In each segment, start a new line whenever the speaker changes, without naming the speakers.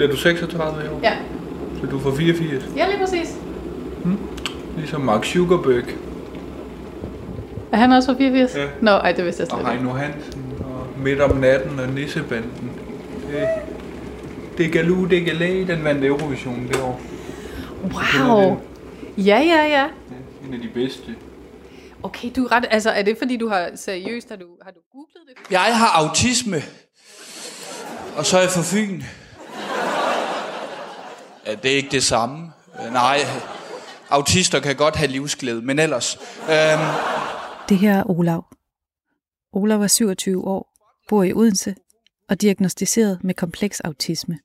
Bliver du 36 i år?
Ja.
Så du får 84?
Ja, lige præcis.
Ligesom Mark Zuckerberg
Er han også fra 84?
Ja.
Nå, ej, det vidste jeg
og
slet ikke.
Heino Hansen og Midt om natten og Nissebanden. Det, det galu, det galæ, den vandt Eurovision det år.
Wow. Ja, ja, ja.
Ja, en af de bedste.
Okay, du er ret... Altså, er det fordi, du har seriøst... Har du, har du googlet det?
Jeg har autisme. Og så er jeg fra Fyn. Ja, det er ikke det samme. Øh, nej, autister kan godt have livsglæde, men ellers... Øhm,
Det her er Olav. Olav er 27 år, bor i Odense og diagnostiseret med kompleks autisme.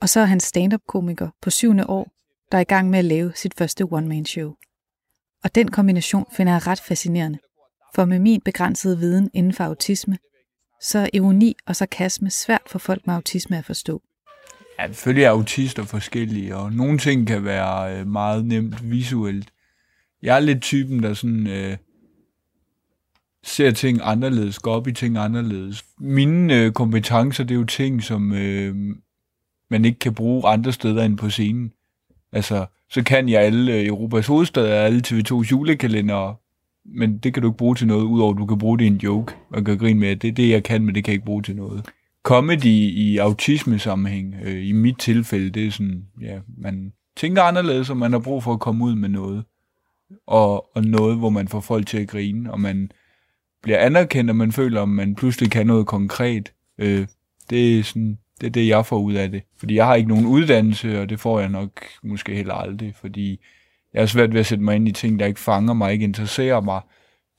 Og så er han stand-up-komiker på syvende år, der er i gang med at lave sit første one-man-show. Og den kombination finder jeg ret fascinerende, for med min begrænsede viden inden for autisme, så er ironi og sarkasme svært for folk med autisme at forstå.
Ja, selvfølgelig er autister forskellige, og nogle ting kan være øh, meget nemt visuelt. Jeg er lidt typen, der sådan øh, ser ting anderledes, går op i ting anderledes. Mine øh, kompetencer, det er jo ting, som øh, man ikke kan bruge andre steder end på scenen. Altså, så kan jeg alle øh, Europas hovedstad og alle TV2's julekalender, men det kan du ikke bruge til noget, udover at du kan bruge det i en joke og gøre grin med. Det er det, jeg kan, men det kan jeg ikke bruge til noget comedy i autisme-sammenhæng, øh, i mit tilfælde, det er sådan, ja, man tænker anderledes, og man har brug for at komme ud med noget. Og, og noget, hvor man får folk til at grine, og man bliver anerkendt, og man føler, at man pludselig kan noget konkret. Øh, det, er sådan, det er det, jeg får ud af det. Fordi jeg har ikke nogen uddannelse, og det får jeg nok måske heller aldrig, fordi jeg er svært ved at sætte mig ind i ting, der ikke fanger mig, ikke interesserer mig.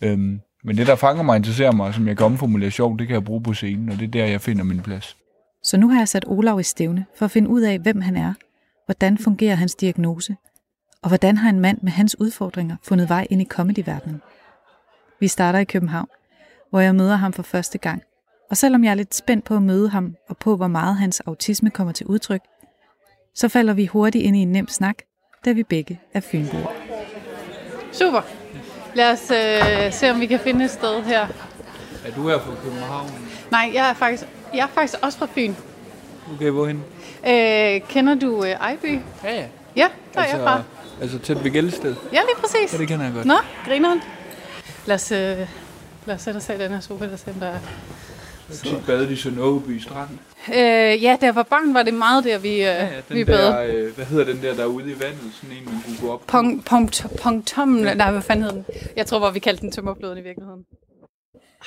Øhm, men det, der fanger mig, interesserer mig, som jeg kan omformulere sjovt, det kan jeg bruge på scenen, og det er der, jeg finder min plads.
Så nu har jeg sat Olav i stævne for at finde ud af, hvem han er, hvordan fungerer hans diagnose, og hvordan har en mand med hans udfordringer fundet vej ind i comedyverdenen. Vi starter i København, hvor jeg møder ham for første gang. Og selvom jeg er lidt spændt på at møde ham og på, hvor meget hans autisme kommer til udtryk, så falder vi hurtigt ind i en nem snak, da vi begge er fynboer.
Super. Lad os øh, se, om vi kan finde et sted her.
Er du her fra København?
Nej, jeg er faktisk, jeg er faktisk også fra Fyn.
Okay, hvorhen?
Øh, kender du øh, Ejby?
Ja, ja.
Ja, der er jeg fra.
altså tæt ved Gældsted.
Ja, lige præcis.
Ja, det kender jeg godt.
Nå, grineren. Lad os, øh, lad os sætte os af den her sofa, der se, om der er...
Tit badet i Sønderby Strand.
Øh, ja, der var barn, var det meget der, vi, øh,
Ja, ja,
vi
den
bad.
der, øh, hvad hedder den der, der er ude i vandet? Sådan en, man kunne gå op på.
Pong, punkt, punktum, nej, hvad fanden hed den? Jeg tror, hvor vi kaldte den tømmerfloden i virkeligheden.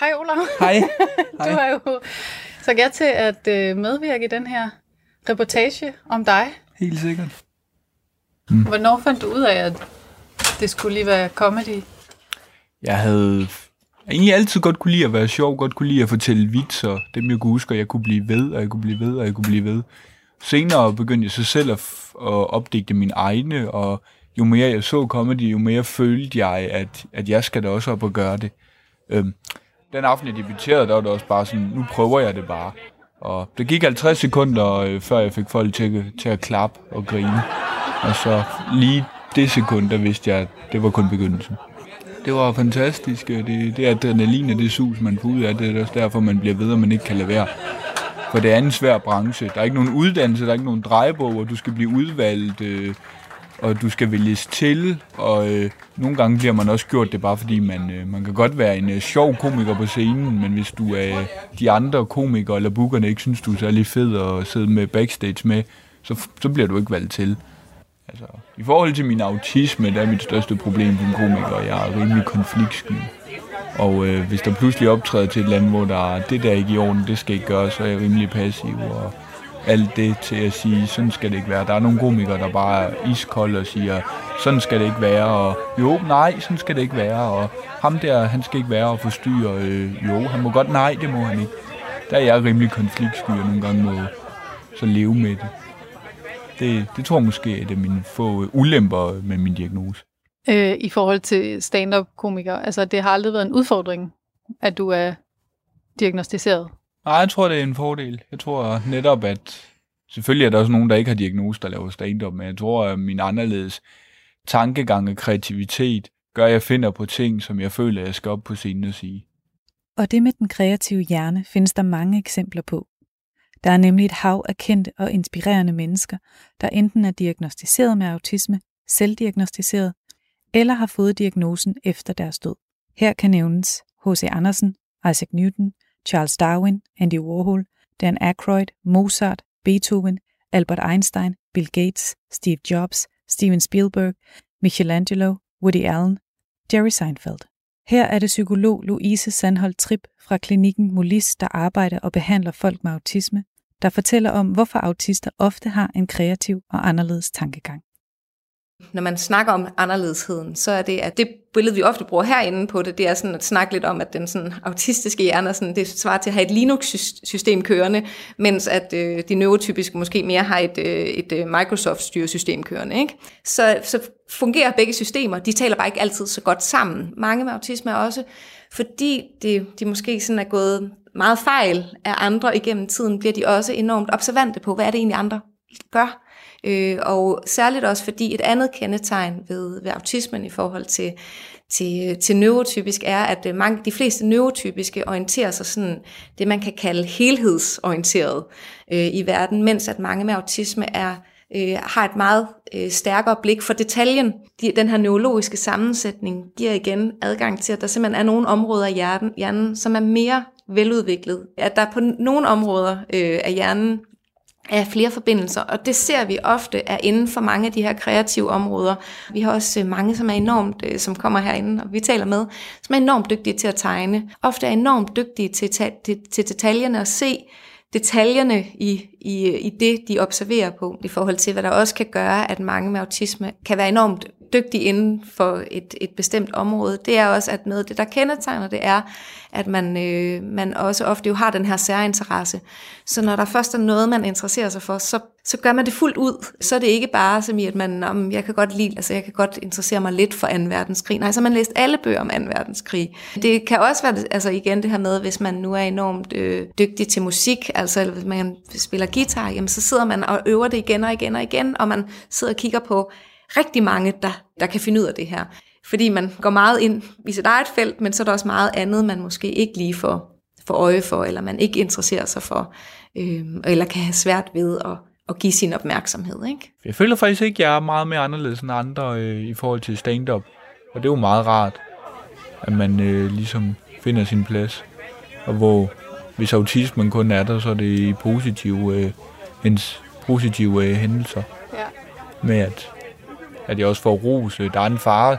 Hej Olav.
Hej.
Du har jo sagt ja til at øh, medvirke i den her reportage om dig.
Helt sikkert.
Hvornår fandt du ud af, at det skulle lige være comedy?
Jeg havde egentlig altid godt kunne lide at være sjov, godt kunne lide at fortælle vitser, dem jeg kunne huske, og jeg kunne blive ved, og jeg kunne blive ved, og jeg kunne blive ved. Senere begyndte jeg så selv at, f- at opdigte mine egne, og jo mere jeg så comedy, jo mere følte jeg, at, at jeg skal da også op og gøre det. Øhm, den aften, jeg debuterede, der var det også bare sådan, nu prøver jeg det bare. Og det gik 50 sekunder, øh, før jeg fik folk til, at- til at klappe og grine. Og så lige det sekund, der vidste jeg, at det var kun begyndelsen. Det var fantastisk. Øh, det, det adrenalin og det sus, man får ud af det, det er også derfor, man bliver ved, at man ikke kan lade være. For det er en svær branche. Der er ikke nogen uddannelse, der er ikke nogen drejebog, hvor du skal blive udvalgt, øh, og du skal vælges til. Og øh, nogle gange bliver man også gjort det bare, fordi man, øh, man kan godt være en øh, sjov komiker på scenen, men hvis du er øh, de andre komikere eller bookerne ikke synes, du er særlig fed at sidde med backstage med, så, så bliver du ikke valgt til. Altså, I forhold til min autisme, der er mit største problem som komiker, jeg er rimelig konfliktsky. Og øh, hvis der pludselig optræder til et land, hvor der er det der ikke i orden, det skal ikke gøres, så er jeg rimelig passiv. Og alt det til at sige, sådan skal det ikke være. Der er nogle komikere, der bare er iskolde og siger, sådan skal det ikke være. Og jo, nej, sådan skal det ikke være. Og ham der, han skal ikke være og forstyrre. Øh, jo, han må godt, nej, det må han ikke. Der er jeg rimelig konfliktsky, og nogle gange må så leve med det. Det, det tror jeg måske er det mine få ulemper med min diagnose.
Øh, I forhold til stand-up-komikere. Altså, det har aldrig været en udfordring, at du er diagnostiseret.
Nej, jeg tror, det er en fordel. Jeg tror netop, at selvfølgelig er der også nogen, der ikke har diagnose, der laver stand-up, men jeg tror, at min anderledes tankegang og kreativitet gør, at jeg finder på ting, som jeg føler, jeg skal op på scenen og sige.
Og det med den kreative hjerne findes der mange eksempler på. Der er nemlig et hav af kendte og inspirerende mennesker, der enten er diagnostiseret med autisme, selvdiagnostiseret, eller har fået diagnosen efter deres død. Her kan nævnes H.C. Andersen, Isaac Newton, Charles Darwin, Andy Warhol, Dan Aykroyd, Mozart, Beethoven, Albert Einstein, Bill Gates, Steve Jobs, Steven Spielberg, Michelangelo, Woody Allen, Jerry Seinfeld. Her er det psykolog Louise Sandholt Trip fra klinikken Molis, der arbejder og behandler folk med autisme, der fortæller om, hvorfor autister ofte har en kreativ og anderledes tankegang.
Når man snakker om anderledesheden, så er det, at det billede, vi ofte bruger herinde på det, det er sådan at snakke lidt om, at den sådan autistiske hjerne, sådan, det svarer til at have et Linux-system kørende, mens at øh, de neurotypiske måske mere har et, øh, et øh, Microsoft-styresystem kørende. Ikke? Så, så fungerer begge systemer, de taler bare ikke altid så godt sammen. Mange med autisme er også, fordi det, de måske sådan er gået meget fejl af andre igennem tiden, bliver de også enormt observante på, hvad er det egentlig andre gør. Øh, og særligt også fordi et andet kendetegn ved, ved autismen i forhold til, til, til neurotypisk er, at øh, mange, de fleste neurotypiske orienterer sig sådan det, man kan kalde helhedsorienteret øh, i verden, mens at mange med autisme er øh, har et meget øh, stærkere blik for detaljen. De, den her neurologiske sammensætning giver igen adgang til, at der simpelthen er nogle områder af hjernen, hjernen som er mere veludviklet. At der på nogle områder øh, af hjernen af flere forbindelser, og det ser vi ofte er inden for mange af de her kreative områder. Vi har også øh, mange, som er enormt, øh, som kommer herinde, og vi taler med, som er enormt dygtige til at tegne. Ofte er enormt dygtige til, til, til detaljerne og se detaljerne i, i, i det, de observerer på, i forhold til, hvad der også kan gøre, at mange med autisme kan være enormt dygtig inden for et, et bestemt område, det er også, at noget af det, der kendetegner det, er, at man, øh, man også ofte jo har den her særinteresse. Så når der først er noget, man interesserer sig for, så, så gør man det fuldt ud. Så er det ikke bare som i, at man, om, jeg kan godt lide, altså jeg kan godt interessere mig lidt for 2. verdenskrig. Nej, så har man læst alle bøger om 2. verdenskrig. Det kan også være, altså igen det her med, hvis man nu er enormt øh, dygtig til musik, altså hvis man spiller guitar, jamen så sidder man og øver det igen og igen og igen, og man sidder og kigger på, rigtig mange, der, der kan finde ud af det her. Fordi man går meget ind i sit eget felt, men så er der også meget andet, man måske ikke lige får, får øje for, eller man ikke interesserer sig for, øh, eller kan have svært ved at, at give sin opmærksomhed. Ikke?
Jeg føler faktisk ikke, at jeg er meget mere anderledes end andre øh, i forhold til stand-up. Og det er jo meget rart, at man øh, ligesom finder sin plads. Og hvor hvis autismen kun er der, så er det i positive, øh, hens positive øh, hændelser. Ja. Med at at jeg også får ros. Der er en far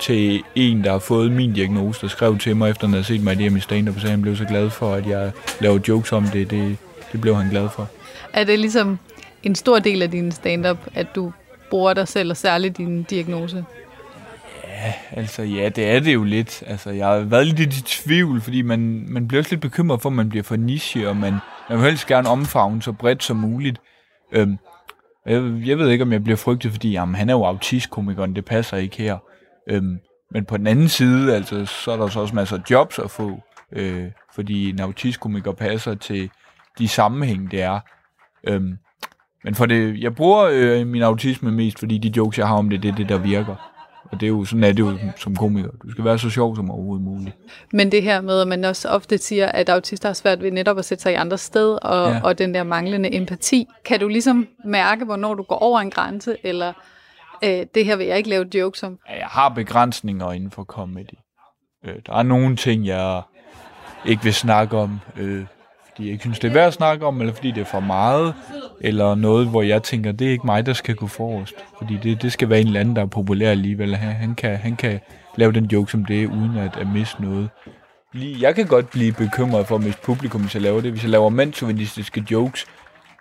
til en, der har fået min diagnose, der skrev til mig, efter han havde set mig i stand-up, så han blev så glad for, at jeg laver jokes om det. det. Det blev han glad for.
Er det ligesom en stor del af din stand-up, at du bruger dig selv, og særligt din diagnose?
Ja, altså ja, det er det jo lidt. Altså, jeg har været lidt i tvivl, fordi man, man bliver også lidt bekymret for, at man bliver for niche, og man, man vil helst gerne omfavne så bredt som muligt. Øhm, jeg, jeg ved ikke, om jeg bliver frygtet, fordi jamen, han er jo autistkomikeren, det passer ikke her. Øhm, men på den anden side, altså, så er der så også masser af jobs at få, øh, fordi en autistkomiker passer til de sammenhæng, det er. Øhm, men for det, jeg bruger øh, min autisme mest, fordi de jokes, jeg har om det, det er det, der virker. Og det er jo, sådan er det jo som komiker. Du skal være så sjov som overhovedet muligt.
Men det her med, at man også ofte siger, at autister har svært ved netop at sætte sig i andre sted, og, ja. og den der manglende empati. Kan du ligesom mærke, hvornår du går over en grænse, eller øh, det her vil jeg ikke lave jokes om?
Ja, jeg har begrænsninger inden for comedy. Øh, der er nogle ting, jeg ikke vil snakke om, øh, fordi jeg ikke synes, det er værd at snakke om, eller fordi det er for meget, eller noget, hvor jeg tænker, det er ikke mig, der skal gå forrest. Fordi det, det skal være en eller anden, der er populær alligevel. Han, han, kan, han kan lave den joke som det, uden at, at miste noget. Jeg kan godt blive bekymret for, hvis publikum, hvis jeg laver det. Hvis jeg laver mandsovinistiske jokes,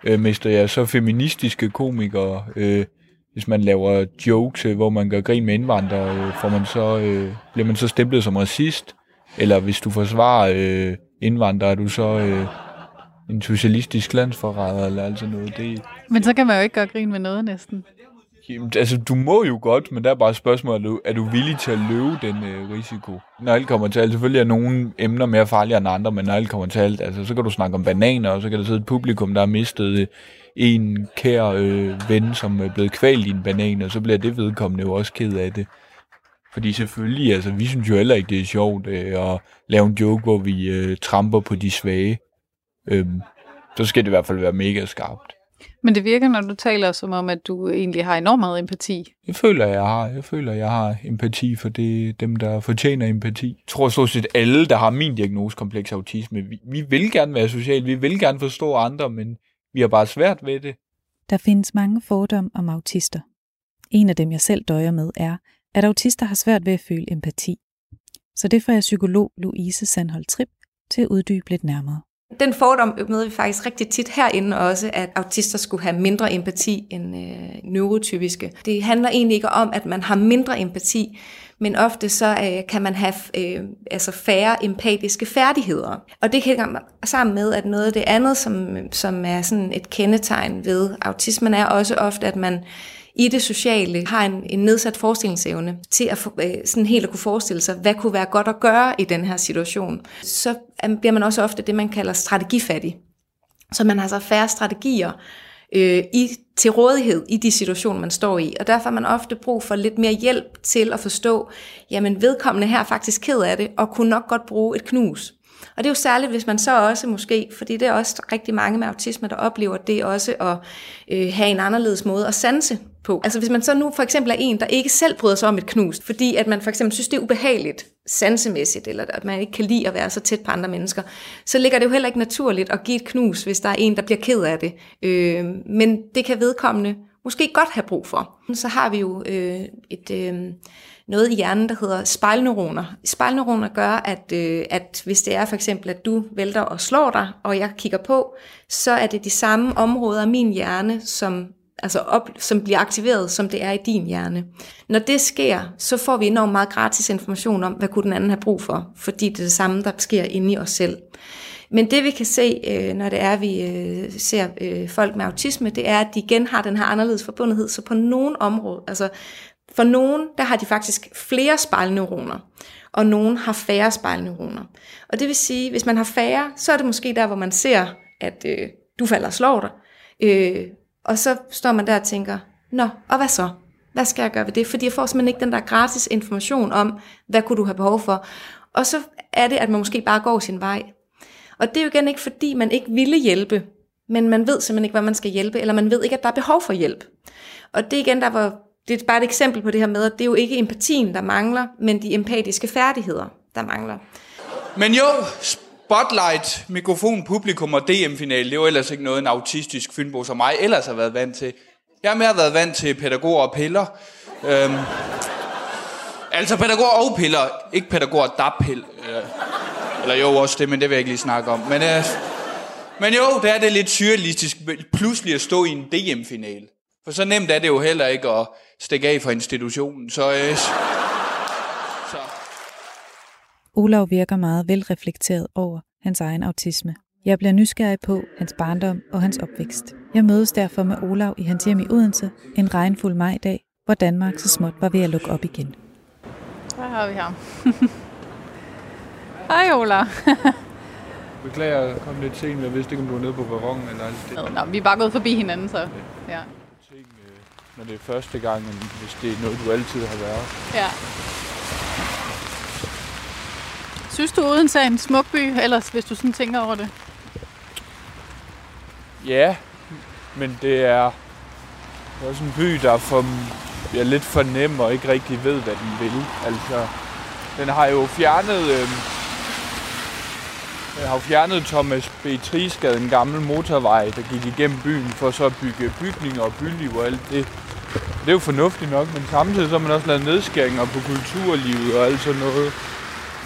øh, mister jeg så feministiske komikere. Øh, hvis man laver jokes, øh, hvor man gør grin med indvandrere, øh, får man så, øh, bliver man så stemplet som racist. Eller hvis du forsvarer øh, indvandrere, er du så øh, en socialistisk landsforræder eller altså noget. Det...
Men så kan man jo ikke gøre grin med noget næsten.
Jamen, altså, du må jo godt, men der er bare spørgsmålet, er du, villig til at løbe den øh, risiko? Når alt kommer til alt, selvfølgelig er nogle emner mere farlige end andre, men når alt kommer til alt, altså, så kan du snakke om bananer, og så kan der sidde et publikum, der har mistet øh, en kær øh, ven, som er blevet kvalt i en banan, og så bliver det vedkommende jo også ked af det. Fordi selvfølgelig, altså, vi synes jo heller ikke, det er sjovt øh, at lave en joke, hvor vi øh, tramper på de svage. Øhm, så skal det i hvert fald være mega skarpt.
Men det virker, når du taler som om, at du egentlig har enormt meget empati.
Jeg føler, jeg har. Jeg føler, jeg har empati for det, dem, der fortjener empati. Jeg tror stort set alle, der har min diagnose kompleks autisme, vi, vi vil gerne være sociale, vi vil gerne forstå andre, men vi har bare svært ved det.
Der findes mange fordomme om autister. En af dem, jeg selv døjer med, er, at autister har svært ved at føle empati. Så det får jeg psykolog Louise Sandhold Trip til at uddybe lidt nærmere.
Den fordom møder vi faktisk rigtig tit herinde også, at autister skulle have mindre empati end øh, neurotypiske. Det handler egentlig ikke om, at man har mindre empati, men ofte så øh, kan man have øh, altså færre empatiske færdigheder. Og det hænger sammen med, at noget af det andet, som, som er sådan et kendetegn ved autismen, er også ofte, at man i det sociale har en, en nedsat forestillingsevne til at øh, sådan helt at kunne forestille sig, hvad kunne være godt at gøre i den her situation. Så bliver man også ofte det, man kalder strategifattig. Så man har så færre strategier øh, i, til rådighed i de situationer, man står i. Og derfor har man ofte brug for lidt mere hjælp til at forstå, jamen vedkommende her er faktisk ked af det, og kunne nok godt bruge et knus. Og det er jo særligt, hvis man så også måske, fordi det er også rigtig mange med autisme, der oplever det også at øh, have en anderledes måde at sanse på. Altså hvis man så nu for eksempel er en, der ikke selv bryder sig om et knus, fordi at man for eksempel synes, det er ubehageligt sansemæssigt, eller at man ikke kan lide at være så tæt på andre mennesker, så ligger det jo heller ikke naturligt at give et knus, hvis der er en, der bliver ked af det. Øh, men det kan vedkommende måske godt have brug for. Så har vi jo øh, et... Øh, noget i hjernen, der hedder spejlneuroner. Spejlneuroner gør, at, øh, at hvis det er for eksempel, at du vælter og slår dig, og jeg kigger på, så er det de samme områder af min hjerne, som altså op, som bliver aktiveret, som det er i din hjerne. Når det sker, så får vi enormt meget gratis information om, hvad kunne den anden have brug for, fordi det er det samme, der sker inde i os selv. Men det vi kan se, øh, når det er, at vi øh, ser øh, folk med autisme, det er, at de igen har den her anderledes forbundethed. Så på nogle områder, altså for nogen, der har de faktisk flere spejlneuroner, og nogen har færre spejlneuroner. Og det vil sige, hvis man har færre, så er det måske der, hvor man ser, at øh, du falder og slår dig. Øh, og så står man der og tænker, nå, og hvad så? Hvad skal jeg gøre ved det? Fordi jeg får simpelthen ikke den der gratis information om, hvad kunne du have behov for. Og så er det, at man måske bare går sin vej. Og det er jo igen ikke, fordi man ikke ville hjælpe, men man ved simpelthen ikke, hvad man skal hjælpe, eller man ved ikke, at der er behov for hjælp. Og det er igen der, var, det er bare et eksempel på det her med, at det er jo ikke empatien, der mangler, men de empatiske færdigheder, der mangler.
Men jo, spotlight, mikrofon, publikum og DM-finale, det er jo ellers ikke noget, en autistisk fynbo som mig ellers har været vant til. Jeg har mere været vant til pædagoger og piller. Øhm, altså pædagoger og piller, ikke pædagoger dab pil. Øh, eller jo også det, men det vil jeg ikke lige snakke om. Men, øh, men jo, det er det lidt surrealistisk pludselig at stå i en DM-finale. For så nemt er det jo heller ikke at stikke af fra institutionen. Så, øh.
Olav virker meget velreflekteret over hans egen autisme. Jeg bliver nysgerrig på hans barndom og hans opvækst. Jeg mødes derfor med Olav i hans hjem i Odense en regnfuld majdag, hvor Danmark så småt var ved at lukke op igen.
Der har vi ham. Hej Olav.
Beklager, jeg kom lidt sent. Jeg vidste ikke, om du var nede på perronen eller alt det.
Nå, vi er bare gået forbi hinanden, så ja
når det er første gang, hvis det er noget, du altid har været.
Ja. Synes du Odense er en smuk by, ellers hvis du sådan tænker over det?
Ja, men det er, også en by, der er for, er lidt for nem og ikke rigtig ved, hvad den vil. Altså, den har jo fjernet, øh, den har jo fjernet Thomas B. Trisgade, en gammel motorvej, der gik igennem byen, for så at bygge bygninger og byliv og alt det. Det er jo fornuftigt nok, men samtidig så har man også lavet nedskæringer på kulturlivet og alt sådan noget.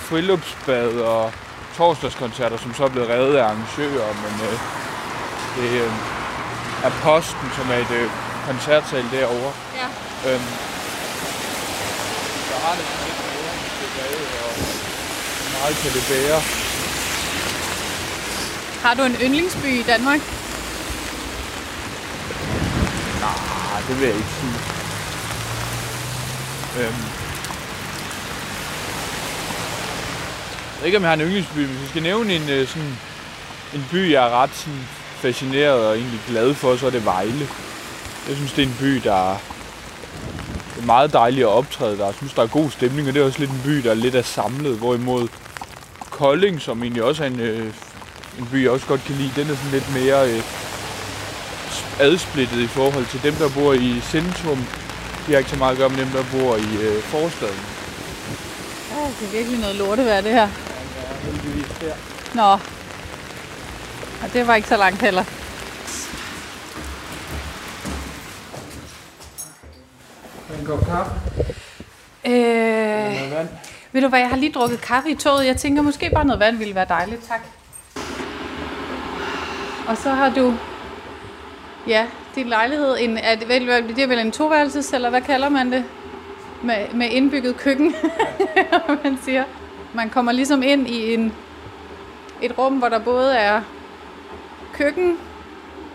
Friluftsbad og torsdagskoncerter, som så er blevet reddet af arrangører, men øh, det øh, er Posten, som er et øh, koncertsal derovre. Ja. Øhm, der har det lidt mere tilbage, og meget kan det bære.
Har du en yndlingsby i Danmark?
Nej, det vil jeg ikke sige. Øhm. Ved ikke, om jeg har en yndlingsby, men hvis jeg skal nævne en, øh, sådan, en by, jeg er ret sådan, fascineret og egentlig glad for, så er det Vejle. Jeg synes, det er en by, der er, meget dejlig at optræde der. Jeg synes, der er god stemning, og det er også lidt en by, der er lidt af samlet. Hvorimod Kolding, som egentlig også er en øh, en by, jeg også godt kan lide. Den er sådan lidt mere øh, adsplittet i forhold til dem, der bor i centrum. De har ikke så meget at gøre med dem, der bor i øh, forstaden.
Ja, det er virkelig noget lortevær, det her.
Heldigvis der.
Nå. Og det var ikke så langt heller.
En kop kaffe?
Øh,
vand?
ved du hvad, jeg har lige drukket kaffe i toget. Jeg tænker måske bare noget vand ville være dejligt, tak. Og så har du, ja, din lejlighed, en, er det, vel, det er vel en toværelses, eller hvad kalder man det? Med, med indbygget køkken, man siger. Man kommer ligesom ind i en, et rum, hvor der både er køkken,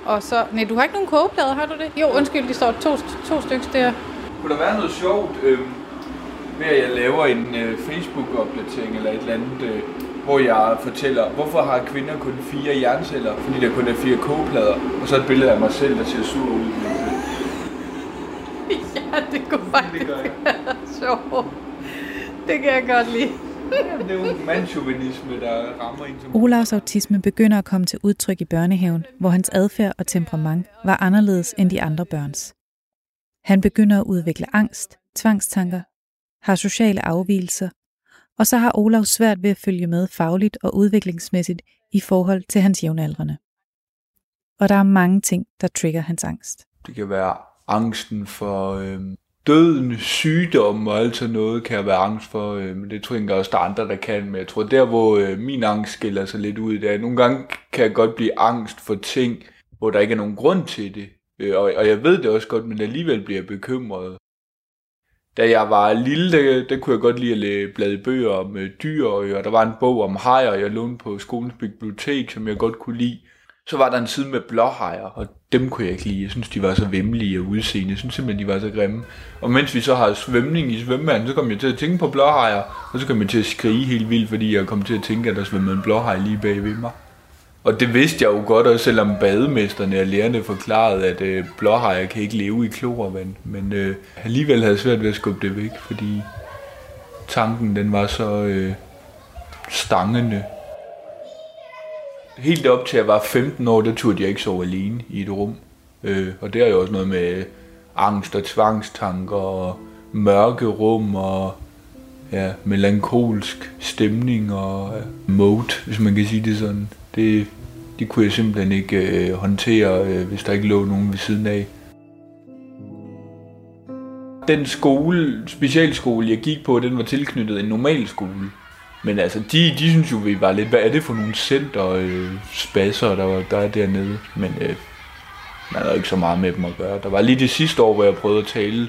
og så... Nej, du har ikke nogen kogeplader, har du det? Jo, undskyld, de står to, to stykker der.
Kunne der være noget sjovt øh, ved, at jeg laver en øh, Facebook-opdatering eller et eller andet, øh, hvor jeg fortæller, hvorfor har kvinder kun fire hjerneceller, fordi der kun er fire kogeplader, og så et billede af mig selv, der ser sur ud.
Ja, det kunne faktisk
Det
være sjovt. Det kan jeg godt lide.
Det er jo mandchauvinisme, der rammer en som...
Olavs autisme begynder at komme til udtryk i børnehaven, hvor hans adfærd og temperament var anderledes end de andre børns. Han begynder at udvikle angst, tvangstanker, har sociale afvielser, og så har Olav svært ved at følge med fagligt og udviklingsmæssigt i forhold til hans jævnaldrende. Og der er mange ting, der trigger hans angst.
Det kan være angsten for øh, døden, sygdom og alt sådan noget, kan jeg være angst for. Øh, men det tror jeg også, der er andre, der kan. Men jeg tror, der hvor øh, min angst skiller sig lidt ud, det er, at nogle gange kan jeg godt blive angst for ting, hvor der ikke er nogen grund til det. Øh, og, og jeg ved det også godt, men alligevel bliver jeg bekymret. Da jeg var lille, der, der kunne jeg godt lide at blade bøger om dyr, og der var en bog om hajer, jeg lånte på skolens bibliotek, som jeg godt kunne lide. Så var der en side med blåhajer, og dem kunne jeg ikke lide. Jeg synes, de var så vemmelige og udseende. Jeg synes simpelthen, de var så grimme. Og mens vi så har svømning i svømmehallen, så kom jeg til at tænke på blåhajer, og så kom jeg til at skrige helt vildt, fordi jeg kom til at tænke, at der svømmede en blåhaj lige bag ved mig. Og det vidste jeg jo godt, også selvom bademesterne og lærerne forklarede, at øh, blåhajer kan ikke leve i klorvand. Men øh, alligevel havde jeg svært ved at skubbe det væk, fordi tanken den var så øh, stangende. Helt op til jeg var 15 år, der turde jeg ikke sove alene i et rum. Øh, og det er jo også noget med angst og tvangstanker og mørke rum og ja, melankolsk stemning og ja, mode, hvis man kan sige det sådan. Det, det kunne jeg simpelthen ikke øh, håndtere, øh, hvis der ikke lå nogen ved siden af. Den skole, specialskole, jeg gik på, den var tilknyttet en normal skole. Men altså, de, de synes jo, vi var lidt, hvad er det for nogle center øh, spasser, der, var, der er dernede. Men øh, man havde ikke så meget med dem at gøre. Der var lige det sidste år, hvor jeg prøvede at tale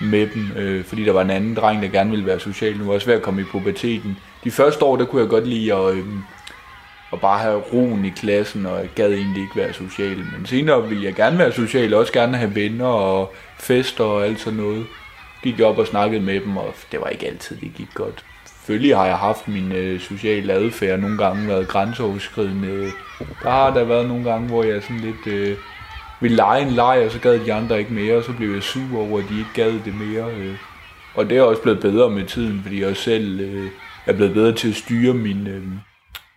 med dem, øh, fordi der var en anden dreng, der gerne ville være social. Nu var også svært at komme i puberteten. De første år, der kunne jeg godt lide at, øh, at bare have roen i klassen, og jeg gad egentlig ikke være social. Men senere ville jeg gerne være social, og også gerne have venner og fester og alt sådan noget. Gik jeg op og snakkede med dem, og det var ikke altid, det gik godt. Selvfølgelig har jeg haft min øh, sociale adfærd nogle gange været grænseoverskridende. Der har der været nogle gange, hvor jeg sådan lidt øh, ville lege en leg, og så gad de andre ikke mere, og så blev jeg sur over, at de ikke gad det mere. Øh. Og det er også blevet bedre med tiden, fordi jeg selv øh, er blevet bedre til at styre min, øh,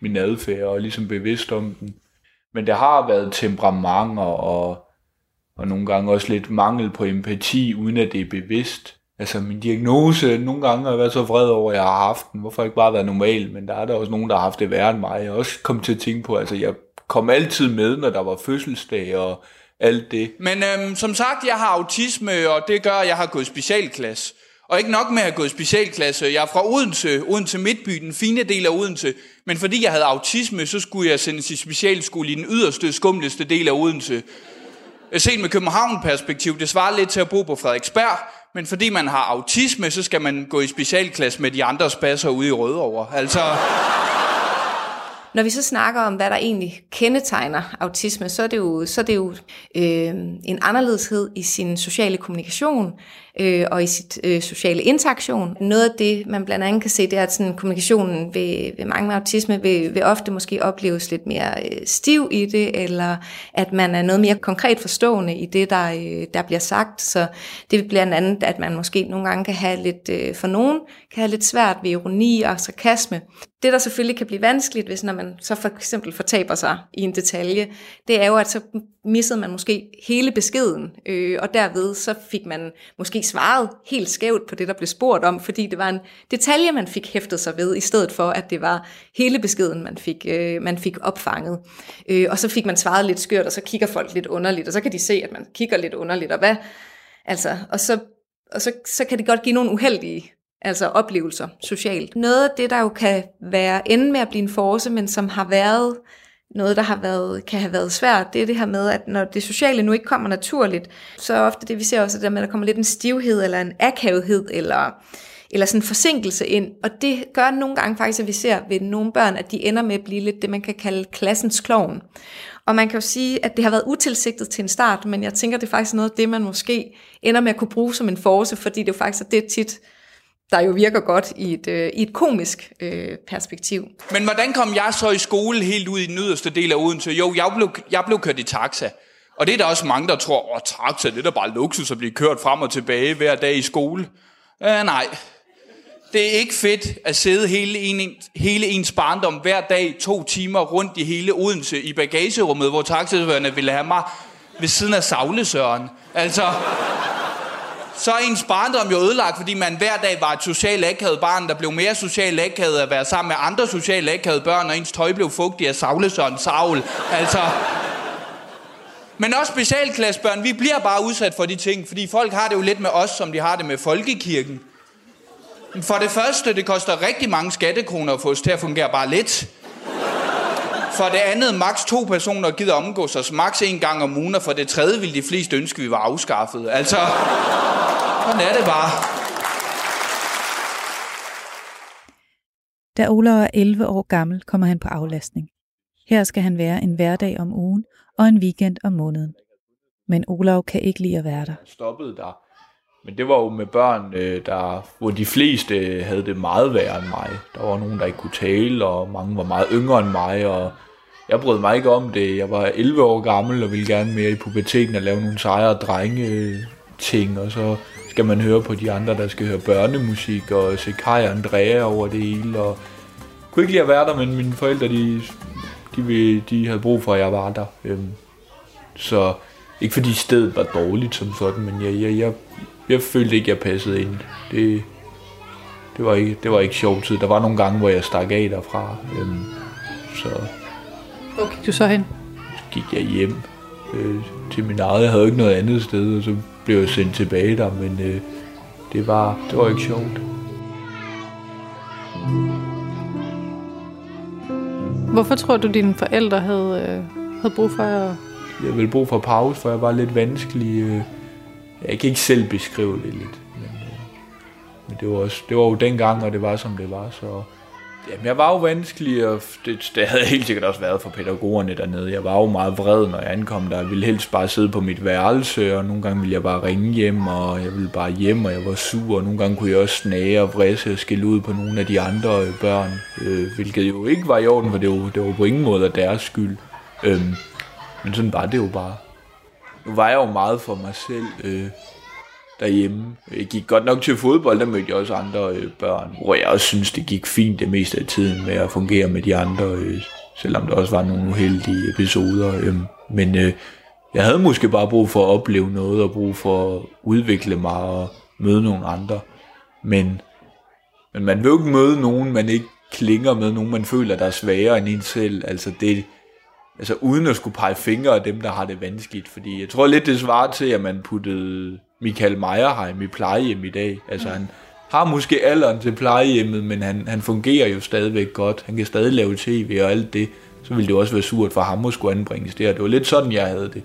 min adfærd og ligesom bevidst om den. Men der har været temperamenter og, og nogle gange også lidt mangel på empati, uden at det er bevidst. Altså min diagnose, nogle gange har jeg været så vred over, at jeg har haft den. Hvorfor ikke bare være normal? Men der er der også nogen, der har haft det værre end mig. Jeg har også kommet til at tænke på, altså jeg kom altid med, når der var fødselsdag og alt det.
Men øhm, som sagt, jeg har autisme, og det gør, at jeg har gået specialklasse. Og ikke nok med at have gået specialklasse. Jeg er fra Odense, Odense Midtby, den fine del af Odense. Men fordi jeg havde autisme, så skulle jeg sendes i specialskole i den yderste, skumleste del af Odense. Set med København-perspektiv, det svarer lidt til at bo på Frederiksberg, men fordi man har autisme, så skal man gå i specialklasse med de andre spasser ude i Rødovre. Altså,
Når vi så snakker om, hvad der egentlig kendetegner autisme, så er det jo, så er det jo øh, en anderledeshed i sin sociale kommunikation øh, og i sit øh, sociale interaktion. Noget af det, man blandt andet kan se, det er, at sådan, kommunikationen ved, ved mange med autisme vil, vil ofte måske opleves lidt mere øh, stiv i det, eller at man er noget mere konkret forstående i det, der, øh, der bliver sagt. Så det vil blandt andet, at man måske nogle gange kan have lidt, øh, for nogen, kan have lidt svært ved ironi og sarkasme. det, der selvfølgelig kan blive vanskeligt, hvis når man så for eksempel fortaber sig i en detalje, det er jo, at så missede man måske hele beskeden, øh, og derved så fik man måske svaret helt skævt på det, der blev spurgt om, fordi det var en detalje, man fik hæftet sig ved, i stedet for, at det var hele beskeden, man fik, øh, man fik opfanget. Øh, og så fik man svaret lidt skørt, og så kigger folk lidt underligt, og så kan de se, at man kigger lidt underligt, og hvad, altså, og så og så, så kan det godt give nogle uheldige altså oplevelser socialt. Noget af det, der jo kan være ende med at blive en force, men som har været noget, der har været, kan have været svært, det er det her med, at når det sociale nu ikke kommer naturligt, så er ofte det, vi ser også, at der kommer lidt en stivhed, eller en akavethed, eller, eller sådan en forsinkelse ind. Og det gør nogle gange faktisk, at vi ser ved nogle børn, at de ender med at blive lidt det, man kan kalde klassens klovn. Og man kan jo sige, at det har været utilsigtet til en start, men jeg tænker, det er faktisk noget af det, man måske ender med at kunne bruge som en force, fordi det jo faktisk er det tit, der jo virker godt i et, øh, i et komisk øh, perspektiv.
Men hvordan kom jeg så i skole helt ud i den yderste del af Odense? Jo, jeg blev, jeg blev kørt i taxa. Og det er der også mange, der tror, at taxa, det er da bare luksus at blive kørt frem og tilbage hver dag i skole. Øh, nej, det er ikke fedt at sidde hele, en, hele ens barndom hver dag to timer rundt i hele Odense i bagagerummet, hvor taxachaufførerne ville have mig ved siden af Savlesøren. Altså, så er ens barndom jo ødelagt, fordi man hver dag var et socialt akavet barn, der blev mere socialt akavet at være sammen med andre socialt akavede børn, og ens tøj blev fugtigt af Savlesøren savl. Altså, men også specialklassebørn, vi bliver bare udsat for de ting, fordi folk har det jo lidt med os, som de har det med folkekirken. For det første, det koster rigtig mange skattekroner at få os til at fungere bare lidt. For det andet, maks to personer gider omgås os maks en gang om ugen, og for det tredje vil de fleste ønske, vi var afskaffet. Altså, sådan er det bare.
Da Ola er 11 år gammel, kommer han på aflastning. Her skal han være en hverdag om ugen og en weekend om måneden. Men Olav kan ikke lide at være der.
Stoppede der men det var jo med børn, øh, der, hvor de fleste havde det meget værre end mig. Der var nogen, der ikke kunne tale, og mange var meget yngre end mig, og jeg brød mig ikke om det. Jeg var 11 år gammel og ville gerne mere i puberteten og lave nogle sejre drenge ting, og så skal man høre på de andre, der skal høre børnemusik, og se Kai og Andrea over det hele, og jeg kunne ikke lide at være der, men mine forældre, de, de, de havde brug for, at jeg var der. Øhm, så ikke fordi stedet var dårligt som sådan, men jeg, jeg, jeg jeg følte ikke, jeg passede ind. Det, det, var ikke, det var ikke sjovt tid. Der var nogle gange, hvor jeg stak af derfra. Øhm, så
Hvor gik du så hen?
Gik jeg hjem øh, til min eget. Jeg havde ikke noget andet sted, og så blev jeg sendt tilbage der, men øh, det, var, det var ikke sjovt.
Hvorfor tror du, dine forældre havde, øh, havde brug for at...
Jeg ville brug for pause, for jeg var lidt vanskelig. Øh, jeg kan ikke selv beskrive det lidt, men, øh, men det, var også, det var jo dengang, og det var som det var, så... Jamen, jeg var jo vanskelig, og det, det havde helt sikkert også været for pædagogerne dernede. Jeg var jo meget vred, når jeg ankom der. Jeg ville helst bare sidde på mit værelse, og nogle gange ville jeg bare ringe hjem, og jeg ville bare hjem, og jeg var sur, og nogle gange kunne jeg også snage og vrisse og skille ud på nogle af de andre øh, børn, øh, hvilket jo ikke var i orden, for det var, det var på ingen måde deres skyld. Øh, men sådan var det jo bare nu var jeg jo meget for mig selv øh, derhjemme. Jeg gik godt nok til fodbold, der mødte jeg også andre øh, børn, hvor jeg også synes, det gik fint det meste af tiden med at fungere med de andre, øh, selvom der også var nogle uheldige episoder. Øh, men øh, jeg havde måske bare brug for at opleve noget, og brug for at udvikle mig og møde nogle andre. Men, men man vil jo ikke møde nogen, man ikke klinger med, nogen man føler, der er svagere end en selv. Altså det, altså uden at skulle pege fingre af dem, der har det vanskeligt. Fordi jeg tror lidt, det svarer til, at man puttede Michael Meierheim i plejehjem i dag. Altså han har måske alderen til plejehjemmet, men han, han fungerer jo stadigvæk godt. Han kan stadig lave tv og alt det. Så ville det også være surt for ham at skulle anbringes der. Det var lidt sådan, jeg havde det.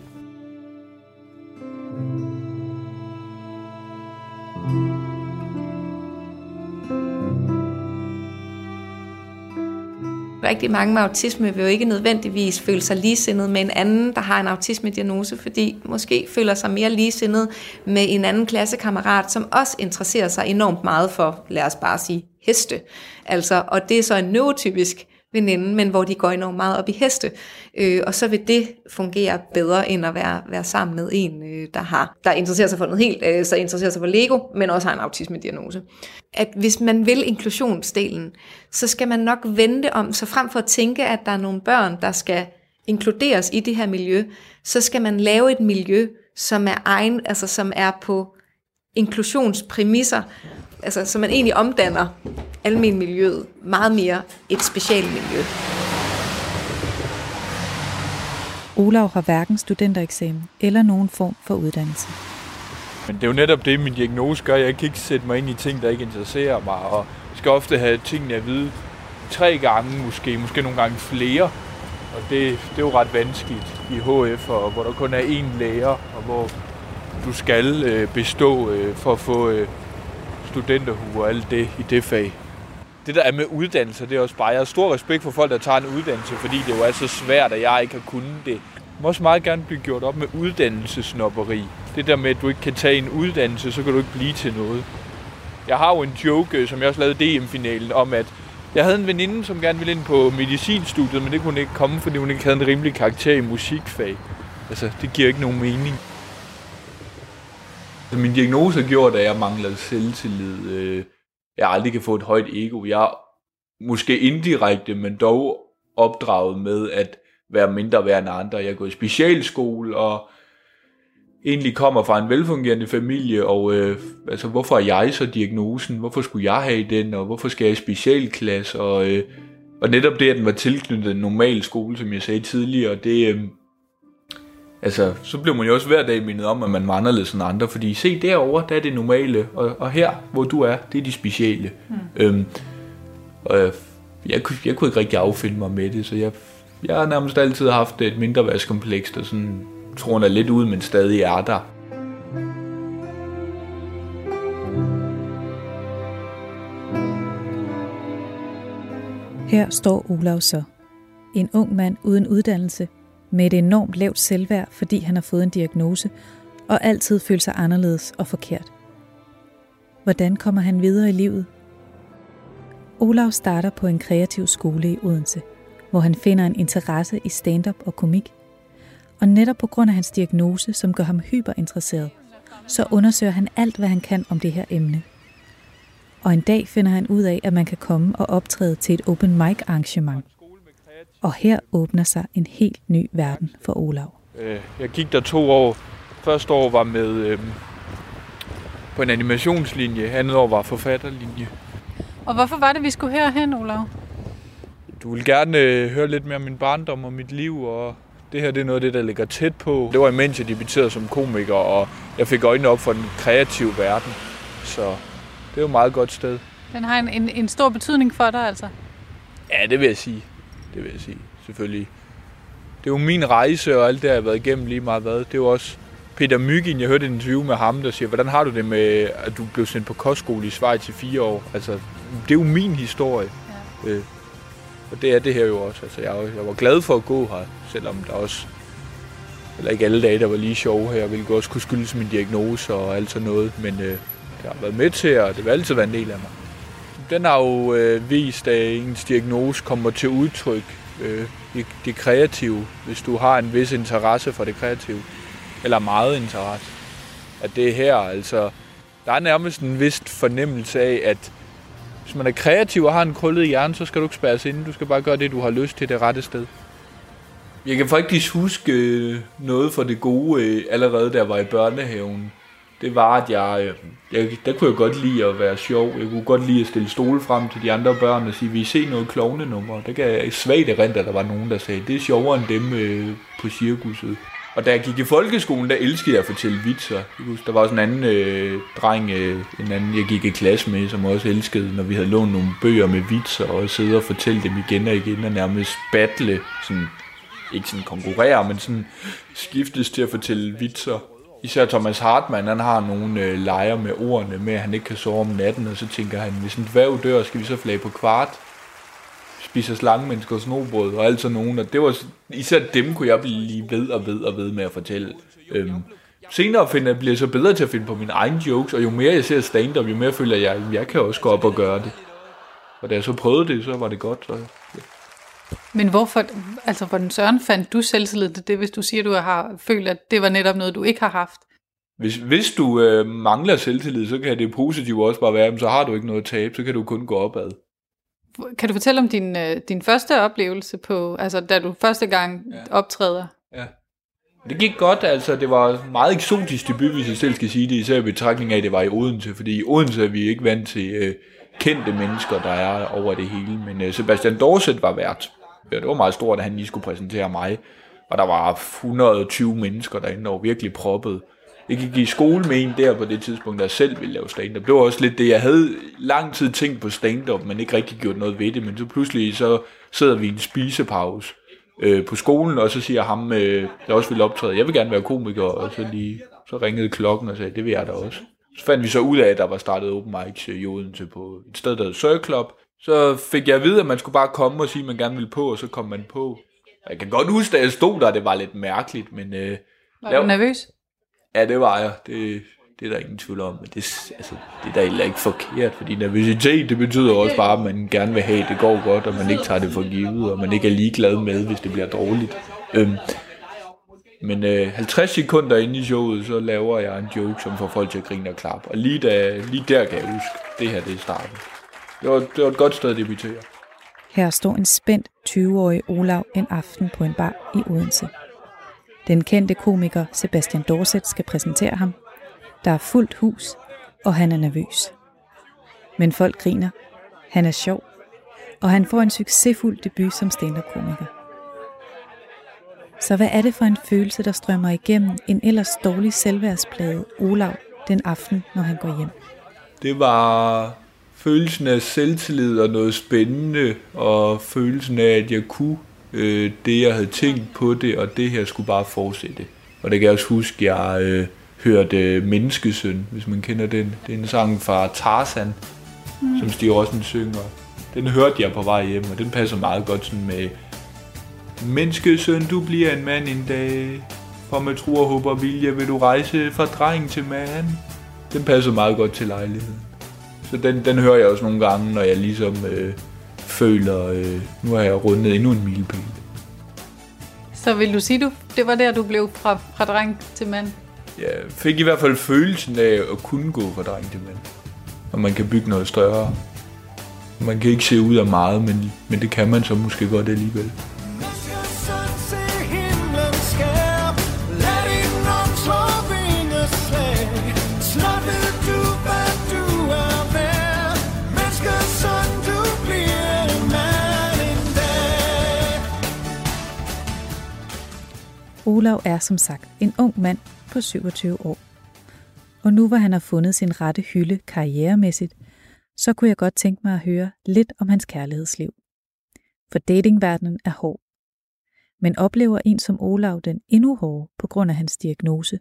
Rigtig mange med autisme vil jo ikke nødvendigvis føle sig ligesindet med en anden, der har en autisme-diagnose, fordi måske føler sig mere ligesindet med en anden klassekammerat, som også interesserer sig enormt meget for, lad os bare sige, heste. Altså, og det er så en neurotypisk veninde, men hvor de går enormt meget op i heste. Øh, og så vil det fungere bedre, end at være, være sammen med en, øh, der har der interesserer sig for noget helt, øh, så interesserer sig for Lego, men også har en autisme-diagnose. At hvis man vil inklusionsdelen, så skal man nok vente om, så frem for at tænke, at der er nogle børn, der skal inkluderes i det her miljø, så skal man lave et miljø, som er egen, altså som er på inklusionspræmisser, altså så man egentlig omdanner almen miljøet meget mere et specialmiljø.
Olav har hverken studentereksamen eller nogen form for uddannelse.
Men det er jo netop det, min diagnose gør. Jeg kan ikke sætte mig ind i ting, der ikke interesserer mig, og skal ofte have tingene at vide tre gange, måske, måske nogle gange flere. Og det, det er jo ret vanskeligt i HF, og hvor der kun er én lærer, og hvor du skal øh, bestå øh, for at få øh, studenterhue og alt det i det fag. Det der er med uddannelse, det er også bare, jeg har stor respekt for folk, der tager en uddannelse, fordi det jo er så svært, at jeg ikke har kunnet det. Må også meget gerne blive gjort op med uddannelsesnopperi. Det der med, at du ikke kan tage en uddannelse, så kan du ikke blive til noget. Jeg har jo en joke, øh, som jeg også lavede DM-finalen, om at jeg havde en veninde, som gerne ville ind på medicinstudiet, men det kunne ikke komme, fordi hun ikke havde en rimelig karakter i musikfag. Altså, det giver ikke nogen mening. Altså, min diagnose har gjort, at jeg manglede selvtillid. Øh, jeg aldrig kan få et højt ego. Jeg er måske indirekte, men dog opdraget med at være mindre værd end andre. Jeg går i specialskole og egentlig kommer fra en velfungerende familie, og øh, altså, hvorfor er jeg så diagnosen? Hvorfor skulle jeg have den, og hvorfor skal jeg i specialklasse? Og, øh, og netop det, at den var tilknyttet en normal skole, som jeg sagde tidligere, det, øh, altså, så blev man jo også hver dag mindet om, at man var anderledes end andre, fordi se derovre, der er det normale, og, og her, hvor du er, det er de speciale. Mm. Øhm, og jeg, jeg, jeg kunne ikke rigtig affinde mig med det, så jeg, jeg har nærmest altid haft et mindre værtskompleks, der sådan tror er lidt ud, men stadig er der.
Her står Olav så. En ung mand uden uddannelse, med et enormt lavt selvværd, fordi han har fået en diagnose, og altid føler sig anderledes og forkert. Hvordan kommer han videre i livet? Olav starter på en kreativ skole i Odense, hvor han finder en interesse i stand-up og komik. Og netop på grund af hans diagnose, som gør ham hyperinteresseret, så undersøger han alt, hvad han kan om det her emne. Og en dag finder han ud af, at man kan komme og optræde til et open mic arrangement – og her åbner sig en helt ny verden for Olav.
Øh, jeg gik der to år. Første år var med øh, på en animationslinje, andet år var forfatterlinje.
Og hvorfor var det, vi skulle herhen, Olav?
Du vil gerne øh, høre lidt mere om min barndom og mit liv, og det her det er noget af det, der ligger tæt på. Det var imens jeg debuterede som komiker, og jeg fik øjnene op for den kreative verden. Så det er jo et meget godt sted.
Den har en, en, en stor betydning for dig, altså?
Ja, det vil jeg sige. Det vil jeg sige, selvfølgelig. Det er jo min rejse og alt det, jeg har været igennem lige meget hvad. Det er jo også Peter Myggen, jeg hørte et interview med ham, der siger, hvordan har du det med, at du blev sendt på kostskole i Schweiz i fire år? Altså, det er jo min historie. Ja. Øh, og det er det her jo også. Altså, jeg, jeg var glad for at gå her, selvom der også eller ikke alle dage, der var lige sjove her, hvilket også kunne skyldes min diagnose og alt sådan noget, men øh, det har været med til, og det vil altid være en del af mig den har jo øh, vist, at ens diagnose kommer til udtryk øh, i det kreative, hvis du har en vis interesse for det kreative, eller meget interesse. At det er her, altså, der er nærmest en vis fornemmelse af, at hvis man er kreativ og har en krøllet hjerne, så skal du ikke spærres ind. Du skal bare gøre det, du har lyst til det rette sted. Jeg kan faktisk huske øh, noget for det gode øh, allerede, da jeg var i børnehaven det var, at jeg, øh, jeg, der kunne jeg godt lide at være sjov. Jeg kunne godt lide at stille stole frem til de andre børn og sige, vi se noget klovnenummer. Der kan jeg svagt erindre, at der var nogen, der sagde, det er sjovere end dem på cirkuset. Og da jeg gik i folkeskolen, der elskede jeg at fortælle vitser. Jeg husker, der var også en anden øh, dreng, øh, en anden jeg gik i klasse med, som også elskede, når vi havde lånt nogle bøger med vitser, og sidde og fortælle dem igen og igen, og nærmest battle, sådan, ikke sådan konkurrere, men sådan skiftes til at fortælle vitser. Især Thomas Hartmann, han har nogle øh, lejer med ordene med, at han ikke kan sove om natten, og så tænker han, hvis en dværg dør, skal vi så flage på kvart, spiser slangemennesker og snobrød og alt sådan nogen, og det var, især dem kunne jeg blive ved og ved og ved med at fortælle. Øhm, senere finder, bliver jeg så bedre til at finde på mine egne jokes, og jo mere jeg ser stand-up, jo mere føler jeg, at jeg kan også gå op og gøre det. Og da jeg så prøvede det, så var det godt. Så, ja.
Men hvorfor, altså hvordan søren fandt du selvtillid til det, hvis du siger, du har følt, at det var netop noget, du ikke har haft?
Hvis, hvis du øh, mangler selvtillid, så kan det positive også bare være, at så har du ikke noget at tabe, så kan du kun gå opad.
Kan du fortælle om din, øh, din første oplevelse på, altså da du første gang ja. optræder?
Ja. Det gik godt, altså det var meget eksotisk debut, hvis jeg selv skal sige det, især i betragtning af, at det var i Odense, fordi i Odense er vi ikke vant til øh, kendte mennesker, der er over det hele, men øh, Sebastian Dorset var vært. Ja, det var meget stort, at han lige skulle præsentere mig, og der var 120 mennesker derinde, og virkelig proppet. Jeg gik i skole med en der på det tidspunkt, der selv ville lave stand-up. Det var også lidt det, jeg havde lang tid tænkt på stand-up, men ikke rigtig gjort noget ved det, men så pludselig så sidder vi i en spisepause, øh, på skolen, og så siger ham, øh, der også vil optræde, jeg vil gerne være komiker, og så lige så ringede klokken og sagde, det vil jeg da også. Så fandt vi så ud af, at der var startet open mics i Odense på et sted, der hed Circle Club. Så fik jeg at vide, at man skulle bare komme og sige, at man gerne ville på, og så kom man på. Jeg kan godt huske, at jeg stod der, det var lidt mærkeligt, men... Øh,
var du nervøs?
Ja, det var jeg. Det, det er der ingen tvivl om, men det, altså, det er da heller ikke forkert, fordi nervøsitet, det betyder også bare, at man gerne vil have, at det går godt, og man ikke tager det for givet, og man ikke er ligeglad med, hvis det bliver dårligt. Øhm, men øh, 50 sekunder inde i showet, så laver jeg en joke, som får folk til at grine og klappe. Og lige, da, lige der kan jeg huske, det her det er starten. Det var, det var et godt sted at debutere.
Her står en spændt 20-årig Olav en aften på en bar i Odense. Den kendte komiker Sebastian Dorset skal præsentere ham der er fuldt hus, og han er nervøs. Men folk griner. Han er sjov, og han får en succesfuld debut som stand-up-komiker. Så hvad er det for en følelse, der strømmer igennem en ellers dårlig selvværdsplade Olav den aften, når han går hjem?
Det var følelsen af selvtillid og noget spændende, og følelsen af, at jeg kunne øh, det, jeg havde tænkt på det, og det her skulle bare fortsætte. Og det kan jeg også huske, jeg øh, hørte Menneskesøn, hvis man kender den. Det er en sang fra Tarzan, mm. som Stig Rossen synger. Den hørte jeg på vej hjem, og den passer meget godt sådan med Menneskesøn, du bliver en mand en dag. For med tro og håb og vilje vil du rejse fra dreng til mand. Den passer meget godt til lejligheden. Så den, den hører jeg også nogle gange, når jeg ligesom øh, føler, øh, nu har jeg rundet endnu en milepæl.
Så vil du sige, du det var der, du blev fra, fra dreng til mand?
jeg fik i hvert fald følelsen af at kunne gå fra dreng til mand. Og man kan bygge noget større. Man kan ikke se ud af meget, men, men det kan man så måske godt alligevel.
Olav er som sagt en ung mand på 27 år. Og nu hvor han har fundet sin rette hylde karrieremæssigt, så kunne jeg godt tænke mig at høre lidt om hans kærlighedsliv. For datingverdenen er hård. Men oplever en som Olav den endnu hårdere på grund af hans diagnose?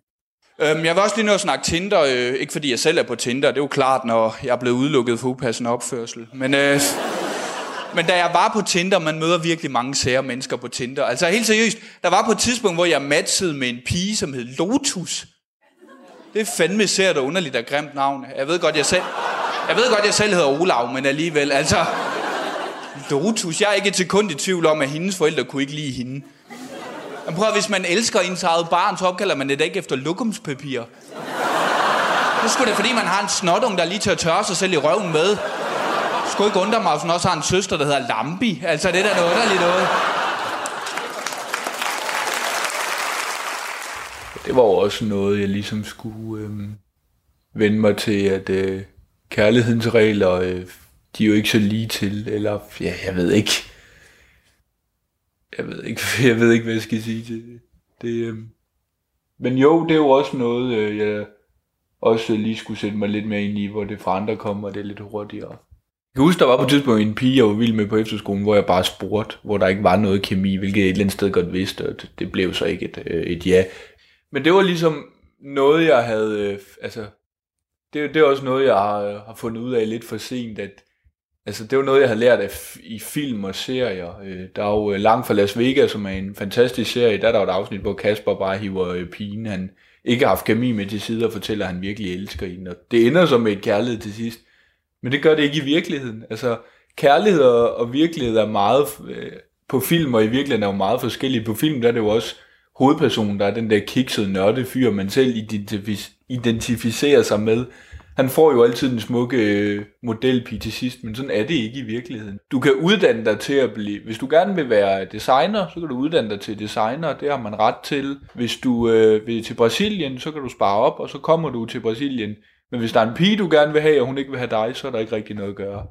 Øhm, jeg vil også lige nå at snakke Tinder, øh, ikke fordi jeg selv er på Tinder, det er jo klart, når jeg er blevet udelukket for upassende opførsel. Men, øh, men da jeg var på Tinder, man møder virkelig mange sære mennesker på Tinder. Altså helt seriøst, der var på et tidspunkt, hvor jeg matchede med en pige, som hed Lotus. Det er fandme sært og underligt og grimt navn. Jeg ved godt, jeg selv, jeg ved godt, jeg selv hedder Olav, men alligevel, altså... Lotus, jeg er ikke til kun i tvivl om, at hendes forældre kunne ikke lide hende. Men prøv at, hvis man elsker ens eget barn, så opkalder man det ikke efter lokumspapir. Det skulle da, fordi man har en snotung, der er lige til at tørre sig selv i røven med skulle ikke undre mig, hvis hun også har en søster, der hedder Lambi. Altså, det er da noget underligt noget.
Det var jo også noget, jeg ligesom skulle øh, vende mig til, at øh, kærlighedens regler, øh, de er jo ikke så lige til, eller ja, jeg ved ikke. Jeg ved ikke, jeg ved ikke, hvad jeg skal sige til det. det øh. Men jo, det er jo også noget, øh, jeg også lige skulle sætte mig lidt mere ind i, hvor det fra andre kommer, og det er lidt hurtigere. Jeg kan huske, der var på et tidspunkt en pige, jeg var vild med på efterskolen, hvor jeg bare spurgte, hvor der ikke var noget kemi, hvilket jeg et eller andet sted godt vidste, og det blev så ikke et, øh, et ja. Men det var ligesom noget, jeg havde, øh, altså, det, det er også noget, jeg har, øh, har fundet ud af lidt for sent, at altså, det var noget, jeg havde lært af i film og serier. Der er jo Langt fra Las Vegas, som er en fantastisk serie, der er der jo et afsnit, hvor Kasper bare hiver pigen, han ikke har haft kemi med til side og fortæller, at han virkelig elsker hende. Og det ender så med et kærlighed til sidst. Men det gør det ikke i virkeligheden. Altså, kærlighed og, og virkelighed er meget... Øh, på film og i virkeligheden er jo meget forskellige. På film der er det jo også hovedpersonen, der er den der kiksede nørde fyr, man selv identificerer sig med. Han får jo altid den smukke øh, modelpige til sidst, men sådan er det ikke i virkeligheden. Du kan uddanne dig til at blive... Hvis du gerne vil være designer, så kan du uddanne dig til designer. Det har man ret til. Hvis du øh, vil til Brasilien, så kan du spare op, og så kommer du til Brasilien. Men hvis der er en pige, du gerne vil have, og hun ikke vil have dig, så er der ikke rigtig noget at gøre.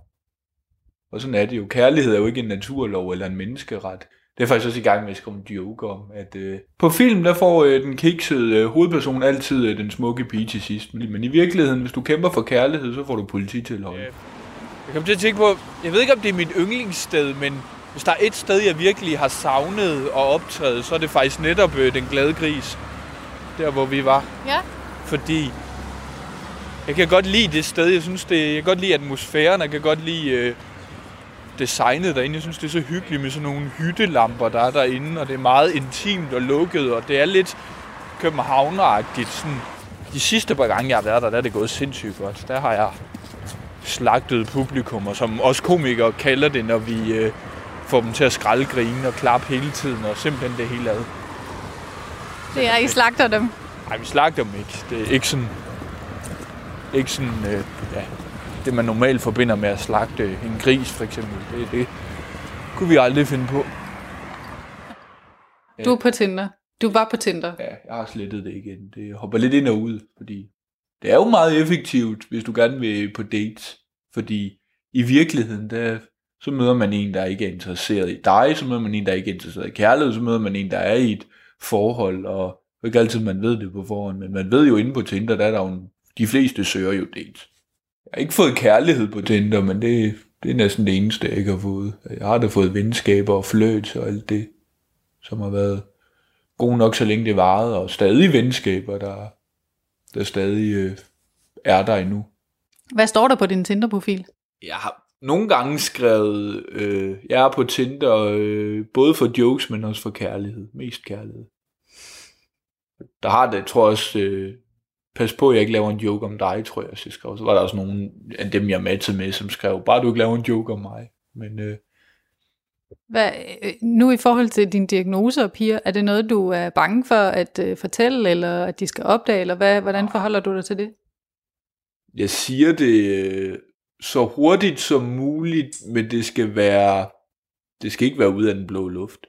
Og sådan er det jo. Kærlighed er jo ikke en naturlov eller en menneskeret. Det er faktisk også i gang med at skrive en joke om, at øh, på film, der får øh, den kiksede øh, hovedperson altid øh, den smukke pige til sidst. Men i virkeligheden, hvis du kæmper for kærlighed, så får du politi til holde.
Jeg kom til at tænke på, jeg ved ikke, om det er mit yndlingssted, men hvis der er et sted, jeg virkelig har savnet at optræde, så er det faktisk netop øh, Den Glade Gris. Der, hvor vi var.
Ja.
Fordi jeg kan godt lide det sted. Jeg synes, det, jeg kan godt lide atmosfæren. Jeg kan godt lide øh, designet derinde. Jeg synes, det er så hyggeligt med sådan nogle hyttelamper, der er derinde, og det er meget intimt og lukket, og det er lidt københavneragtigt. Sådan. De sidste par gange, jeg har været der, der er det gået sindssygt godt. Der har jeg slagtet publikum, og som også komikere kalder det, når vi øh, får dem til at skralde grine og klappe hele tiden, og simpelthen det hele ad.
Det er, I slagter dem?
Nej, vi slagter dem ikke. Det er ikke sådan, ikke sådan øh, ja, det, man normalt forbinder med at slagte en gris, for eksempel. Det, det kunne vi aldrig finde på.
Du er på Tinder. Du var på Tinder.
Ja, jeg har slettet det igen. Det hopper lidt ind og ud, fordi det er jo meget effektivt, hvis du gerne vil på dates. Fordi i virkeligheden, der, så møder man en, der ikke er interesseret i dig, så møder man en, der ikke er interesseret i kærlighed, så møder man en, der er i et forhold, og ikke altid man ved det på forhånd, men man ved jo inde på Tinder, der er der jo en, de fleste søger jo dates. Jeg har ikke fået kærlighed på Tinder, men det, det er næsten det eneste, jeg ikke har fået. Jeg har da fået venskaber og fløjt og alt det, som har været god nok, så længe det varede, og stadig venskaber, der, der stadig øh, er der endnu.
Hvad står der på din Tinder-profil?
Jeg har nogle gange skrevet, øh, jeg er på Tinder øh, både for jokes, men også for kærlighed. Mest kærlighed. Der har det, tror jeg også, øh, pas på, at jeg ikke laver en joke om dig, tror jeg, jeg skrev. Så var der også nogle af dem, jeg matchede med, som skrev, bare du ikke laver en joke om mig. Men, øh,
hvad, øh, nu i forhold til din diagnose og piger, er det noget, du er bange for at øh, fortælle, eller at de skal opdage, eller hvad, hvordan forholder du dig til det?
Jeg siger det øh, så hurtigt som muligt, men det skal være, det skal ikke være ud af den blå luft.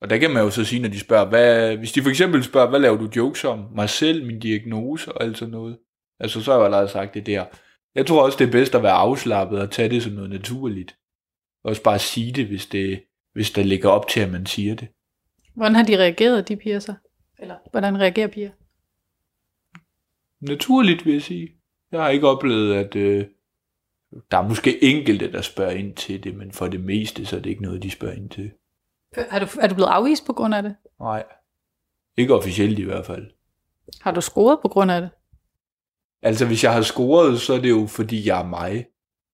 Og der kan man jo så sige, når de spørger, hvad, hvis de for eksempel spørger, hvad laver du jokes om? Mig selv, min diagnose og alt sådan noget. Altså, så har jeg allerede sagt det der. Jeg tror også, det er bedst at være afslappet og tage det som noget naturligt. Også bare sige det, hvis, det, hvis der ligger op til, at man siger det.
Hvordan har de reageret, de piger så? Eller hvordan reagerer piger?
Naturligt, vil jeg sige. Jeg har ikke oplevet, at øh, der er måske enkelte, der spørger ind til det, men for det meste, så er det ikke noget, de spørger ind til.
Er du, er du blevet afvist på grund af det?
Nej. Ikke officielt i hvert fald.
Har du scoret på grund af det?
Altså, hvis jeg har scoret, så er det jo, fordi jeg er mig.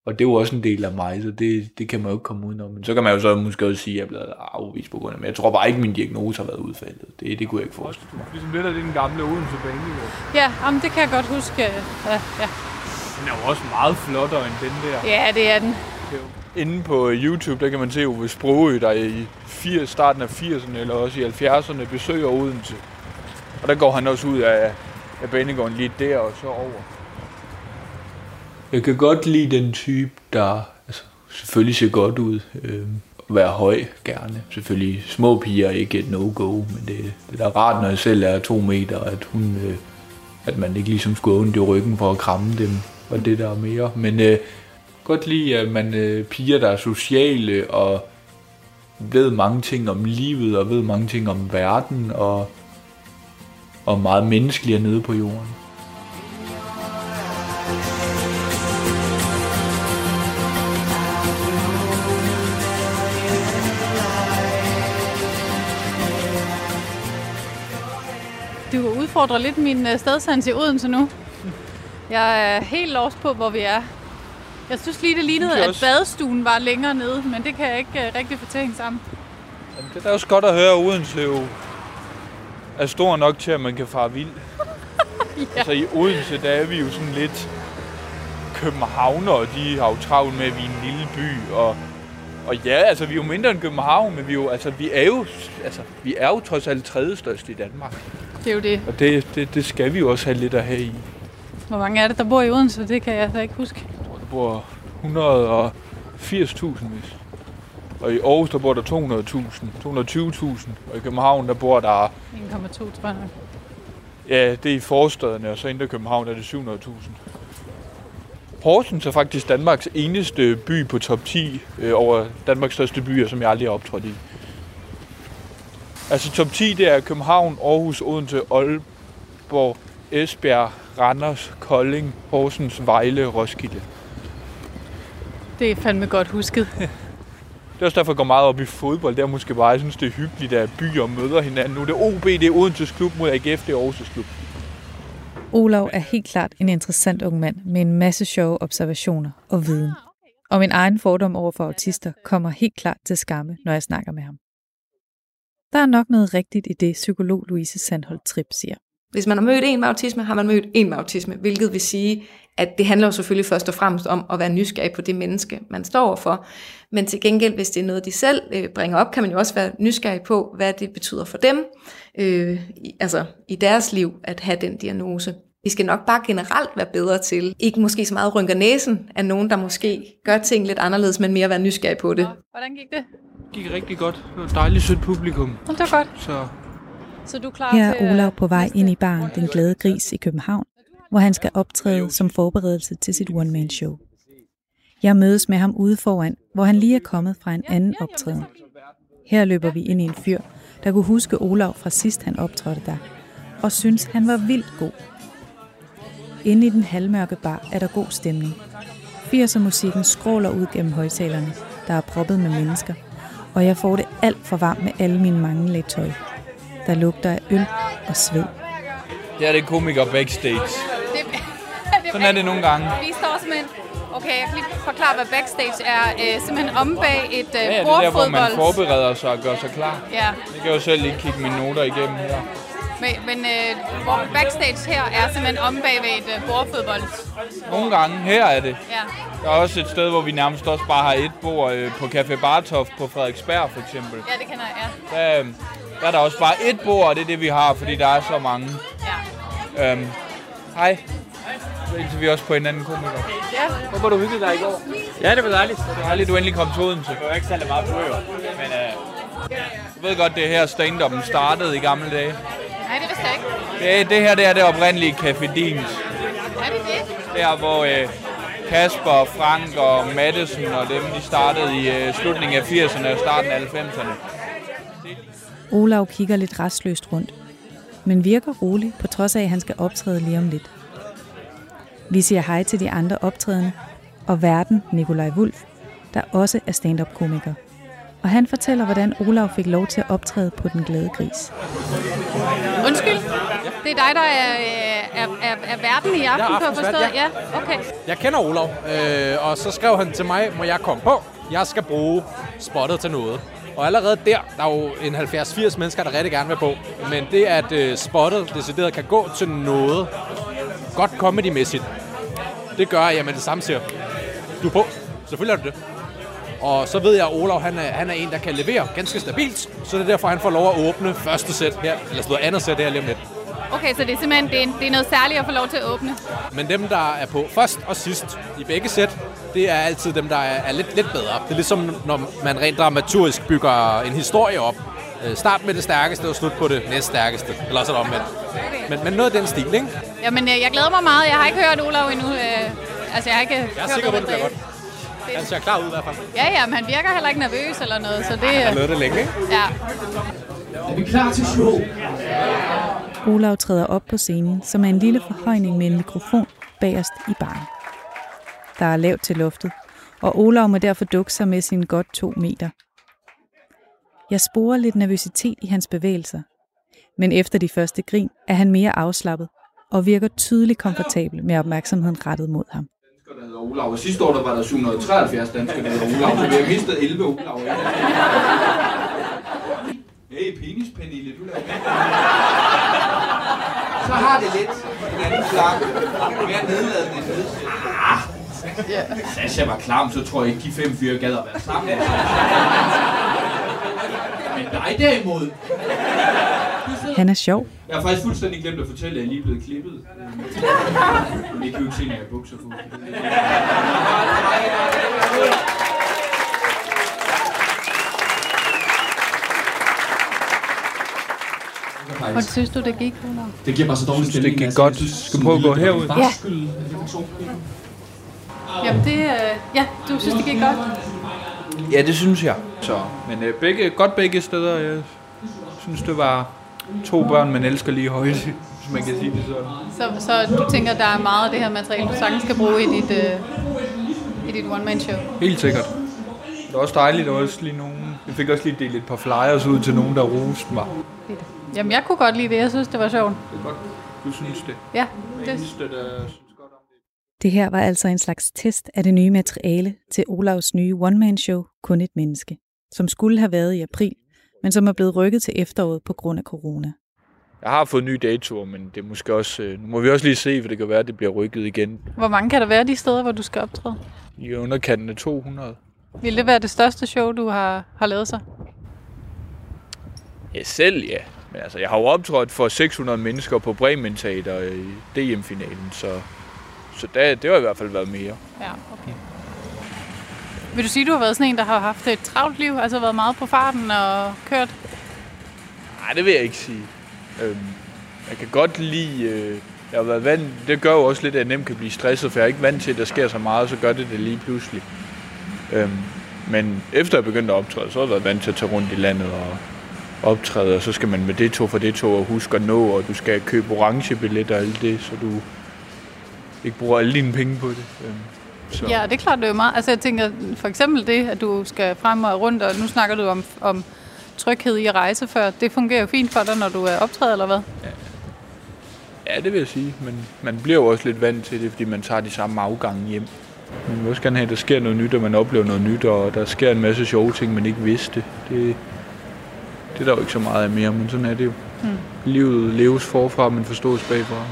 Og det er jo også en del af mig, så det, det kan man jo ikke komme udenom. Men så kan man jo så måske også sige, at jeg er blevet afvist på grund af det. Men jeg tror bare ikke, at min diagnose har været udfaldet. Det, det kunne jeg ikke forestille mig.
Ligesom lidt af den gamle Odense Banegård.
Ja, jamen, det kan jeg godt huske. Ja, ja.
Den er jo også meget flottere end den der.
Ja, det er den.
Inde på YouTube, der kan man se Ove Sprogø, der i 80, starten af 80'erne eller også i 70'erne besøger Odense. Og der går han også ud af, af banegården lige der og så over.
Jeg kan godt lide den type, der altså, selvfølgelig ser godt ud. Øh, være høj gerne. Selvfølgelig små piger er ikke et no-go, men det, det er rart, når jeg selv er to meter, at hun... Øh, at man ikke ligesom skulle ondt i ryggen for at kramme dem, og det der er mere. Men øh, godt lide, at man øh, piger, der er sociale og ved mange ting om livet og ved mange ting om verden og, og meget menneskelige nede på jorden.
Du udfordrer lidt min øh, stedsans stadsans i Odense nu. Jeg er helt lost på, hvor vi er. Jeg synes lige, det lignede, at badestuen var længere nede, men det kan jeg ikke uh, rigtig få til sammen.
Jamen, det er da også godt at høre, at Odense jo er stor nok til, at man kan fare vild. ja. Altså i Odense, der er vi jo sådan lidt københavner, og de har jo travlt med, at vi er en lille by, og Og ja, altså vi er jo mindre end København, men vi er jo, altså, vi er jo, altså, vi er jo trods alt tredje største i Danmark.
Det er jo det.
Og det, det, det skal vi jo også have lidt at have i.
Hvor mange er det, der bor i Odense? Det kan jeg altså ikke huske.
Bor 180.000 hvis. Og i Aarhus, der bor der 200.000, 220.000. Og i København, der bor der...
1,2, tror jeg.
Ja, det er i forstederne, og så inden København er det 700.000. Horsens er faktisk Danmarks eneste by på top 10 øh, over Danmarks største byer, som jeg aldrig har optrådt i. Altså top 10, det er København, Aarhus, Odense, Aalborg, Esbjerg, Randers, Kolding, Horsens, Vejle Roskilde.
Det er fandme godt husket.
Det er også derfor, jeg går meget op i fodbold. Det er måske bare, jeg synes, det er hyggeligt, at byer møder hinanden. Nu er det OB, det er Odenses klub mod AGF, det er Aarhus klub.
Olav er helt klart en interessant ung mand med en masse sjove observationer og viden. Og min egen fordom over for autister kommer helt klart til skamme, når jeg snakker med ham. Der er nok noget rigtigt i det, psykolog Louise Sandholt Trip siger.
Hvis man har mødt en med autisme, har man mødt en med autisme, hvilket vil sige, at det handler jo selvfølgelig først og fremmest om at være nysgerrig på det menneske, man står for. Men til gengæld, hvis det er noget, de selv øh, bringer op, kan man jo også være nysgerrig på, hvad det betyder for dem, øh, i, altså i deres liv, at have den diagnose. Vi skal nok bare generelt være bedre til, ikke måske så meget rynker næsen af nogen, der måske gør ting lidt anderledes, men mere være nysgerrig på det.
Hvordan gik det?
Det gik rigtig godt. Det var et dejligt sødt publikum.
Det var godt.
Så
Så du klar
Her er Olav på vej ind i baren Den Glade Gris i København, hvor han skal optræde som forberedelse til sit one-man-show. Jeg mødes med ham ude foran, hvor han lige er kommet fra en anden optræden. Her løber vi ind i en fyr, der kunne huske Olav fra sidst han optrådte der, og synes han var vildt god. Inde i den halvmørke bar er der god stemning. 80'er musikken skråler ud gennem højtalerne, der er proppet med mennesker, og jeg får det alt for varmt med alle mine mange lag tøj. Der lugter af øl og sved.
det er det komiker backstage. Sådan er det nogle gange.
Vi står simpelthen... Okay, jeg kan lige forklare, hvad backstage er. Øh, simpelthen om bag et øh,
Ja, ja, det er der, hvor man forbereder sig og gør sig klar.
Ja,
Jeg kan jo selv lige kigge mine noter igennem her.
Men, men øh, hvor backstage her er simpelthen om bag ved et øh, bordfodbold.
Nogle gange, her er det.
Ja.
Der er også et sted, hvor vi nærmest også bare har et bord øh, på Café Bartof på Frederiksberg for eksempel.
ja, det kender jeg, ja.
Der, øh, der er der også bare et bord, og det er det, vi har, fordi der er så mange.
ja.
Øhm, hej. Så hilser vi også på en anden komiker.
Ja.
Håber du hyggede dig i går.
Ja, det var dejligt.
Det er dejligt, du endelig kom til Odense.
Det var ikke særlig meget på men øh,
Du ved godt, det er her stand-up'en startede i gamle dage.
Nej, det vidste jeg ikke.
Det, det her det er det oprindelige Café Dins.
Er det det?
Der hvor øh, Kasper, Frank og Madison og dem, de startede i øh, slutningen af 80'erne og starten af 90'erne.
Olav kigger lidt restløst rundt, men virker rolig, på trods af, at han skal optræde lige om lidt. Vi siger hej til de andre optrædende, og verden Nikolaj Wulf, der også er stand-up-komiker. Og han fortæller, hvordan Olav fik lov til at optræde på Den Glade Gris.
Undskyld. Det er dig, der er, er, er, er verden i aften, kan jeg forstå.
aftensvært,
Ja, okay.
Jeg kender Olav, øh, og så skrev han til mig, må jeg komme på? Jeg skal bruge spottet til noget. Og allerede der, der er jo en 70-80 mennesker, der rigtig gerne vil på. Men det, at øh, spottet decideret kan gå til noget godt comedy-mæssigt, det gør, at jeg med det samme siger, du er på. Selvfølgelig er du det. Og så ved jeg, at Olav han er, han er en, der kan levere ganske stabilt. Så det er derfor, han får lov at åbne første sæt her, eller sådan noget andet sæt her lige om lidt.
Okay, så det er simpelthen det er, det er noget særligt at få lov til at åbne.
Men dem, der er på først og sidst i begge sæt, det er altid dem, der er, er lidt, lidt bedre. Det er ligesom, når man rent dramaturgisk bygger en historie op. Øh, Start med det stærkeste og slut på det næststærkeste. Eller sådan omvendt. Men, men noget af den stil, ikke?
Jamen, øh, jeg glæder mig meget. Jeg har ikke hørt Olav endnu. Øh, altså, jeg har ikke
Jeg er sikker på, at det bliver godt.
Det-
Han ser klar ud i hvert fald.
Ja, ja, men han virker heller ikke nervøs eller noget, så det...
Han har lavet det længe, ikke?
ja.
Olav træder op på scenen, som er en lille forhøjning med en mikrofon bagerst i baren. Der er lavt til loftet, og Olav må derfor dukke sig med sine godt to meter. Jeg sporer lidt nervøsitet i hans bevægelser, men efter de første grin er han mere afslappet og virker tydeligt komfortabel med opmærksomheden rettet mod ham
dansker, der Olav. Og sidste år der var der 773 danske der hedder Olav, så vi har mistet 11 Olav. Hey, penis, Pernille, du laver Så har det lidt en anden klang. Mere nedladende end nedsættende.
Ja. Sasha var klam, så tror jeg ikke, de fem fyre gad at være sammen. Men dig derimod.
Han er sjov.
Jeg har faktisk fuldstændig glemt at fortælle, at jeg er lige blevet klippet. Men det kan jo ikke se, når jeg er bukser på.
Hvordan synes du, det gik, Gunnar?
Det giver bare så dårlig
stemning. Det gik godt. Skal prøve at gå herud?
Ja. Jamen det, øh, ja, du synes, det gik godt?
Ja, det synes jeg. Så, men øh, begge, godt begge steder. Jeg synes, det var to børn, man elsker lige højt, hvis man kan sige det
sådan. Så, så du tænker, der er meget af det her materiale, du sagtens skal bruge i dit, øh, i dit one-man-show?
Helt sikkert. Det var også dejligt, der var også lige nogen... Jeg fik også lige delt et par flyers ud til nogen, der roste mig.
Jamen, jeg kunne godt lide det. Jeg synes, det var sjovt.
Det er godt. Du synes det?
Ja.
Det. Eneste, der synes godt om det.
Det her var altså en slags test af det nye materiale til Olavs nye one-man-show Kun et menneske, som skulle have været i april, men som er blevet rykket til efteråret på grund af corona.
Jeg har fået nye datoer, men det er måske også, nu må vi også lige se, for det kan være, at det bliver rykket igen.
Hvor mange kan der være de steder, hvor du skal optræde?
I underkanten af 200.
Vil det være det største show, du har, har lavet så?
Ja, selv ja. Men altså, jeg har jo optrådt for 600 mennesker på Bremen Teater i DM-finalen, så, så det, det har i hvert fald været mere.
Ja, okay. Vil du sige, du har været sådan en, der har haft et travlt liv? Altså været meget på farten og kørt?
Nej, det vil jeg ikke sige. Øhm, jeg kan godt lide... Øh, jeg har været vant, det gør jo også lidt, at jeg nemt kan blive stresset, for jeg er ikke vant til, at der sker så meget, så gør det det lige pludselig. Øhm, men efter jeg begyndte at optræde, så har jeg været vant til at tage rundt i landet og optræde, og så skal man med det tog for det tog og huske at nå, og du skal købe orange billetter og alt det, så du ikke bruger alle dine penge på det. Øhm,
så. Ja, det er klart, det er meget. Altså jeg tænker for eksempel det, at du skal frem og rundt, og nu snakker du om, om tryghed i at rejse før. Det fungerer jo fint for dig, når du er optrædet, eller hvad?
Ja. ja, det vil jeg sige, men man bliver jo også lidt vant til det, fordi man tager de samme afgange hjem. Man vil også gerne have, at der sker noget nyt, og man oplever noget nyt, og der sker en masse sjove ting, man ikke vidste. Det, det er der jo ikke så meget af mere, men sådan er det jo. Mm. Livet leves forfra, men forstås bagfra.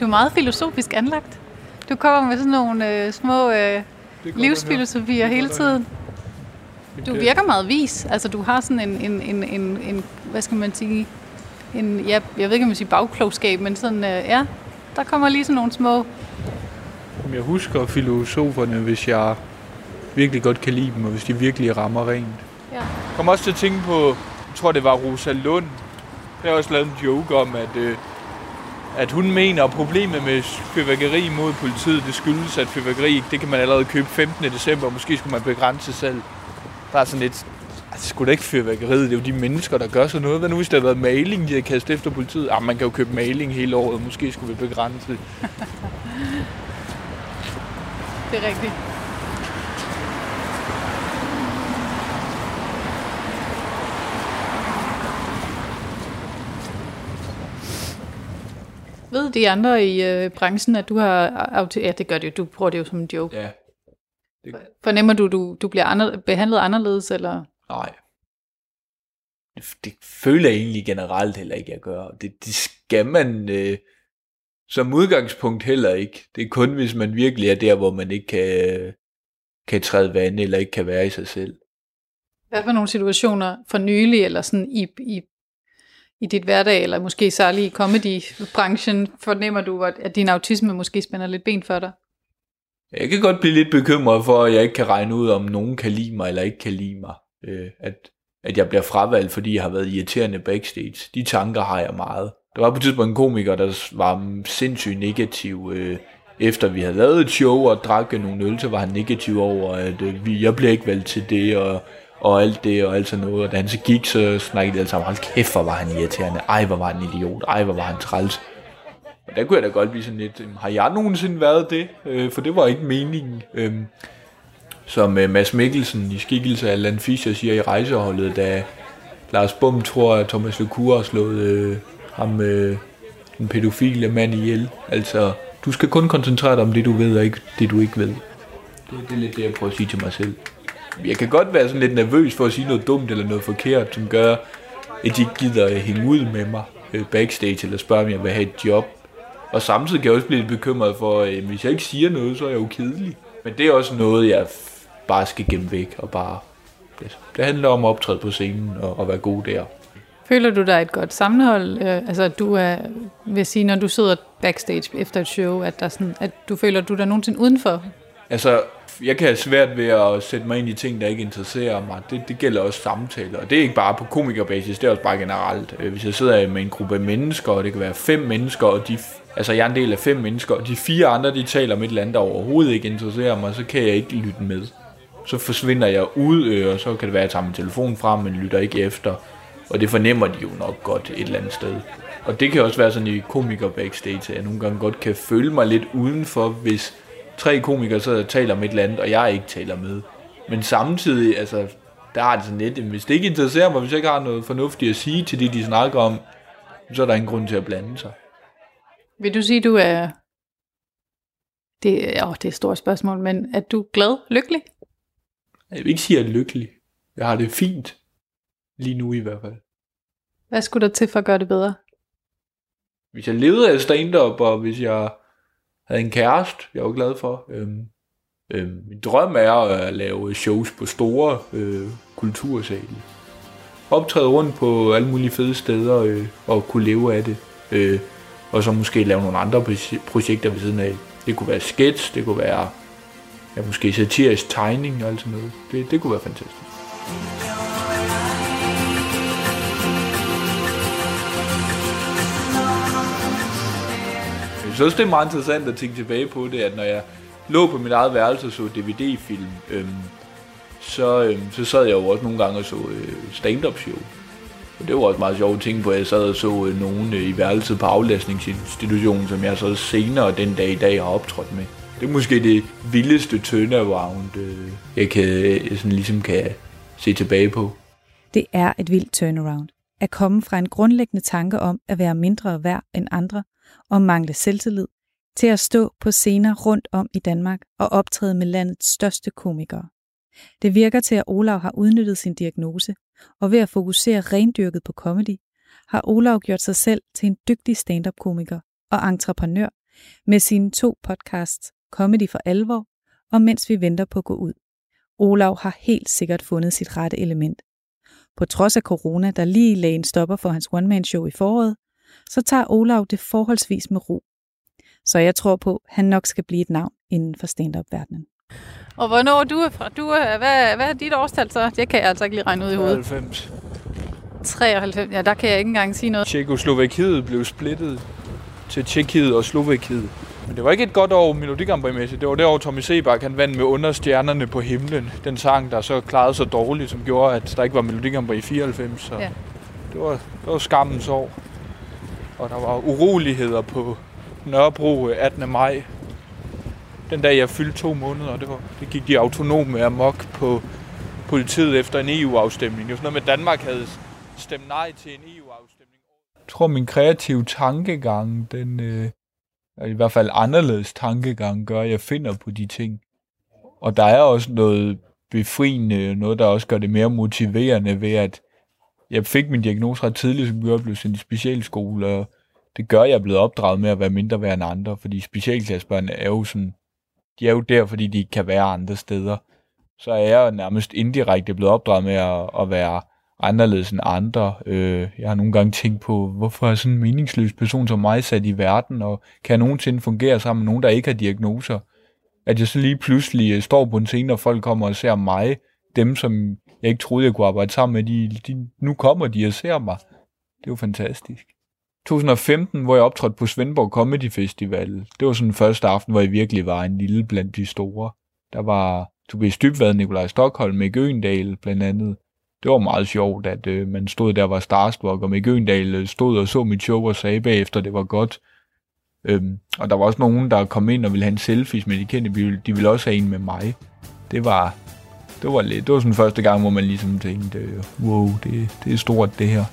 Du er meget filosofisk anlagt. Du kommer med sådan nogle øh, små øh, livsfilosofier hele tiden. Du virker meget vis. Altså, du har sådan en, en, en, en, en hvad skal man sige, en, ja, jeg ved ikke, om man siger bagklogskab, men sådan, øh, ja, der kommer lige sådan nogle små...
Jeg husker filosoferne, hvis jeg virkelig godt kan lide dem, og hvis de virkelig rammer rent. Ja. Jeg kom også til at tænke på, jeg tror det var Rosa Lund, jeg har også lavet en joke om, at, øh, at hun mener, at problemet med fyrværkeri mod politiet, det skyldes, at fyrværkeri, det kan man allerede købe 15. december, måske skulle man begrænse selv. Der er sådan lidt, altså skulle da ikke fyrværkeriet, det er jo de mennesker, der gør sådan noget. Hvad nu hvis der havde været maling, de har kastet efter politiet? Ah, man kan jo købe maling hele året, måske skulle vi begrænse det.
det er rigtigt. Ved de andre i øh, branchen, at du har... Ja, det gør det jo. Du bruger det jo som en joke.
Ja.
Det... Fornemmer du, du, du bliver andre, behandlet anderledes, eller?
Nej. Det, det føler jeg egentlig generelt heller ikke, jeg gør. Det, det skal man øh, som udgangspunkt heller ikke. Det er kun, hvis man virkelig er der, hvor man ikke kan, kan træde vand, eller ikke kan være i sig selv.
Hvad for nogle situationer for nylig, eller sådan i, i i dit hverdag, eller måske særligt i comedy-branchen, fornemmer du, at din autisme måske spænder lidt ben for dig?
Jeg kan godt blive lidt bekymret for, at jeg ikke kan regne ud, om nogen kan lide mig eller ikke kan lide mig. Øh, at, at jeg bliver fravalgt, fordi jeg har været irriterende backstage. De tanker har jeg meget. Der var på et tidspunkt en komiker, der var sindssygt negativ. Øh, efter vi havde lavet et show og drak nogle øl, så var han negativ over, at øh, vi, jeg bliver ikke valgt til det, og og alt det og alt sådan noget. Og da han så gik, så snakkede de alle sammen, hold kæft, hvor var han irriterende. Ej, hvor var han idiot. Ej, hvor var han træls. Og der kunne jeg da godt blive sådan lidt, har jeg nogensinde været det? Øh, for det var ikke meningen. Øh, som øh, Mads Mikkelsen i skikkelse af Land Fischer siger i rejseholdet, da Lars Bum tror, at Thomas Lecour har slået øh, ham, øh, den pædofile mand ihjel. Altså, du skal kun koncentrere dig om det, du ved, og ikke det, du ikke ved. Det, det er lidt det, jeg prøver at sige til mig selv jeg kan godt være sådan lidt nervøs for at sige noget dumt eller noget forkert, som gør, at de ikke gider at hænge ud med mig øh, backstage, eller spørge, om jeg vil have et job. Og samtidig kan jeg også blive lidt bekymret for, at hvis jeg ikke siger noget, så er jeg jo kedelig. Men det er også noget, jeg bare skal gemme væk og bare... Det, handler om at optræde på scenen og, og være god der.
Føler du dig et godt sammenhold? Øh, altså, du er, vil sige, når du sidder backstage efter et show, at, der sådan, at du føler, at du er der nogensinde udenfor?
Altså, jeg kan have svært ved at sætte mig ind i ting, der ikke interesserer mig. Det, det gælder også samtaler. Og det er ikke bare på komikerbasis, det er også bare generelt. Øh, hvis jeg sidder med en gruppe mennesker, og det kan være fem mennesker, og de, altså jeg er en del af fem mennesker, og de fire andre, de taler om et eller andet, der overhovedet ikke interesserer mig, så kan jeg ikke lytte med. Så forsvinder jeg ud, øh, og så kan det være, at jeg tager min telefon frem, men lytter ikke efter. Og det fornemmer de jo nok godt et eller andet sted. Og det kan også være sådan i komiker backstage, at jeg nogle gange godt kan føle mig lidt udenfor, hvis tre komikere så taler om et eller andet, og jeg ikke taler med. Men samtidig, altså, der er det sådan lidt, hvis det ikke interesserer mig, hvis jeg ikke har noget fornuftigt at sige til det, de snakker om, så er der ingen grund til at blande sig.
Vil du sige, du er... Det, åh, det er et stort spørgsmål, men er du glad, lykkelig?
Jeg vil ikke sige, at jeg er lykkelig. Jeg har det fint. Lige nu i hvert fald.
Hvad skulle der til for at gøre det bedre?
Hvis jeg levede af stand-up, og hvis jeg havde en kæreste, jeg var glad for. Øhm, øhm, min drøm er at lave shows på store øh, kultursale. Optræde rundt på alle mulige fede steder øh, og kunne leve af det. Øh, og så måske lave nogle andre projekter ved siden af. Det kunne være sketch, det kunne være ja, måske satirisk tegning og alt sådan noget. Det, det kunne være fantastisk. Synes også, det er meget interessant at tænke tilbage på det, at når jeg lå på mit eget værelse og så DVD-film, øhm, så, øhm, så sad jeg jo også nogle gange og så øh, stand-up show. Og det var også meget sjovt at tænke på, at jeg sad og så øh, nogen øh, i værelset på aflastningsinstitutionen, som jeg så senere den dag i dag har optrådt med. Det er måske det vildeste turnaround, øh, jeg kan, jeg sådan ligesom kan se tilbage på.
Det er et vildt turnaround. At komme fra en grundlæggende tanke om at være mindre værd end andre, og mangle selvtillid, til at stå på scener rundt om i Danmark og optræde med landets største komikere. Det virker til, at Olav har udnyttet sin diagnose, og ved at fokusere rendyrket på comedy, har Olav gjort sig selv til en dygtig stand-up-komiker og entreprenør med sine to podcasts, Comedy for alvor og Mens vi venter på at gå ud. Olav har helt sikkert fundet sit rette element. På trods af corona, der lige lagde en stopper for hans one-man-show i foråret, så tager Olav det forholdsvis med ro. Så jeg tror på, at han nok skal blive et navn inden for stand-up-verdenen.
Og hvornår du er fra? Du er, hvad, hvad er dit årstal så? Det kan jeg altså ikke lige regne ud i hovedet.
93.
93, ja, der kan jeg ikke engang sige noget.
Tjekoslovakiet blev splittet til Tjekkiet og Slovakiet. Men det var ikke et godt år Melodi Det var det år, Tommy Sebak han vandt med Under stjernerne på himlen. Den sang, der så klarede sig dårligt, som gjorde, at der ikke var Melodi i 94. Så ja. det, var, det var skammens år og der var uroligheder på Nørrebro 18. maj. Den dag jeg fyldte to måneder, det, var, det gik de autonome amok på politiet efter en EU-afstemning. Det var sådan noget med, at Danmark havde stemt nej til en EU-afstemning. Jeg tror, min kreative tankegang, den, øh, i hvert fald anderledes tankegang, gør, at jeg finder på de ting. Og der er også noget befriende, noget, der også gør det mere motiverende ved, at jeg fik min diagnose ret tidligt, som jeg blev sendt i specialskole, og det gør, at jeg er blevet opdraget med at være mindre værd end andre, fordi specialklassebørn er jo sådan, de er jo der, fordi de ikke kan være andre steder. Så er jeg nærmest indirekte blevet opdraget med at, at være anderledes end andre. Øh, jeg har nogle gange tænkt på, hvorfor er sådan en meningsløs person som mig sat i verden, og kan jeg nogensinde fungere sammen med nogen, der ikke har diagnoser? At jeg så lige pludselig øh, står på en scene, og folk kommer og ser mig, dem som jeg ikke troede, jeg kunne arbejde sammen med, de, de, nu kommer de og ser mig. Det er jo fantastisk. 2015, hvor jeg optrådte på Svendborg Comedy Festival, det var sådan den første aften, hvor jeg virkelig var en lille blandt de store. Der var Tobias Dybvad, Nikolaj Stockholm, Mikke Øendal blandt andet. Det var meget sjovt, at øh, man stod der var starstruck, og med Øgendal øh, stod og så mit show og sagde bagefter, det var godt. Øhm, og der var også nogen, der kom ind og ville have en selfie, men de kendte, de ville også have en med mig. Det var, det var lidt, det var sådan første gang, hvor man ligesom tænkte, wow, det, det er stort det her.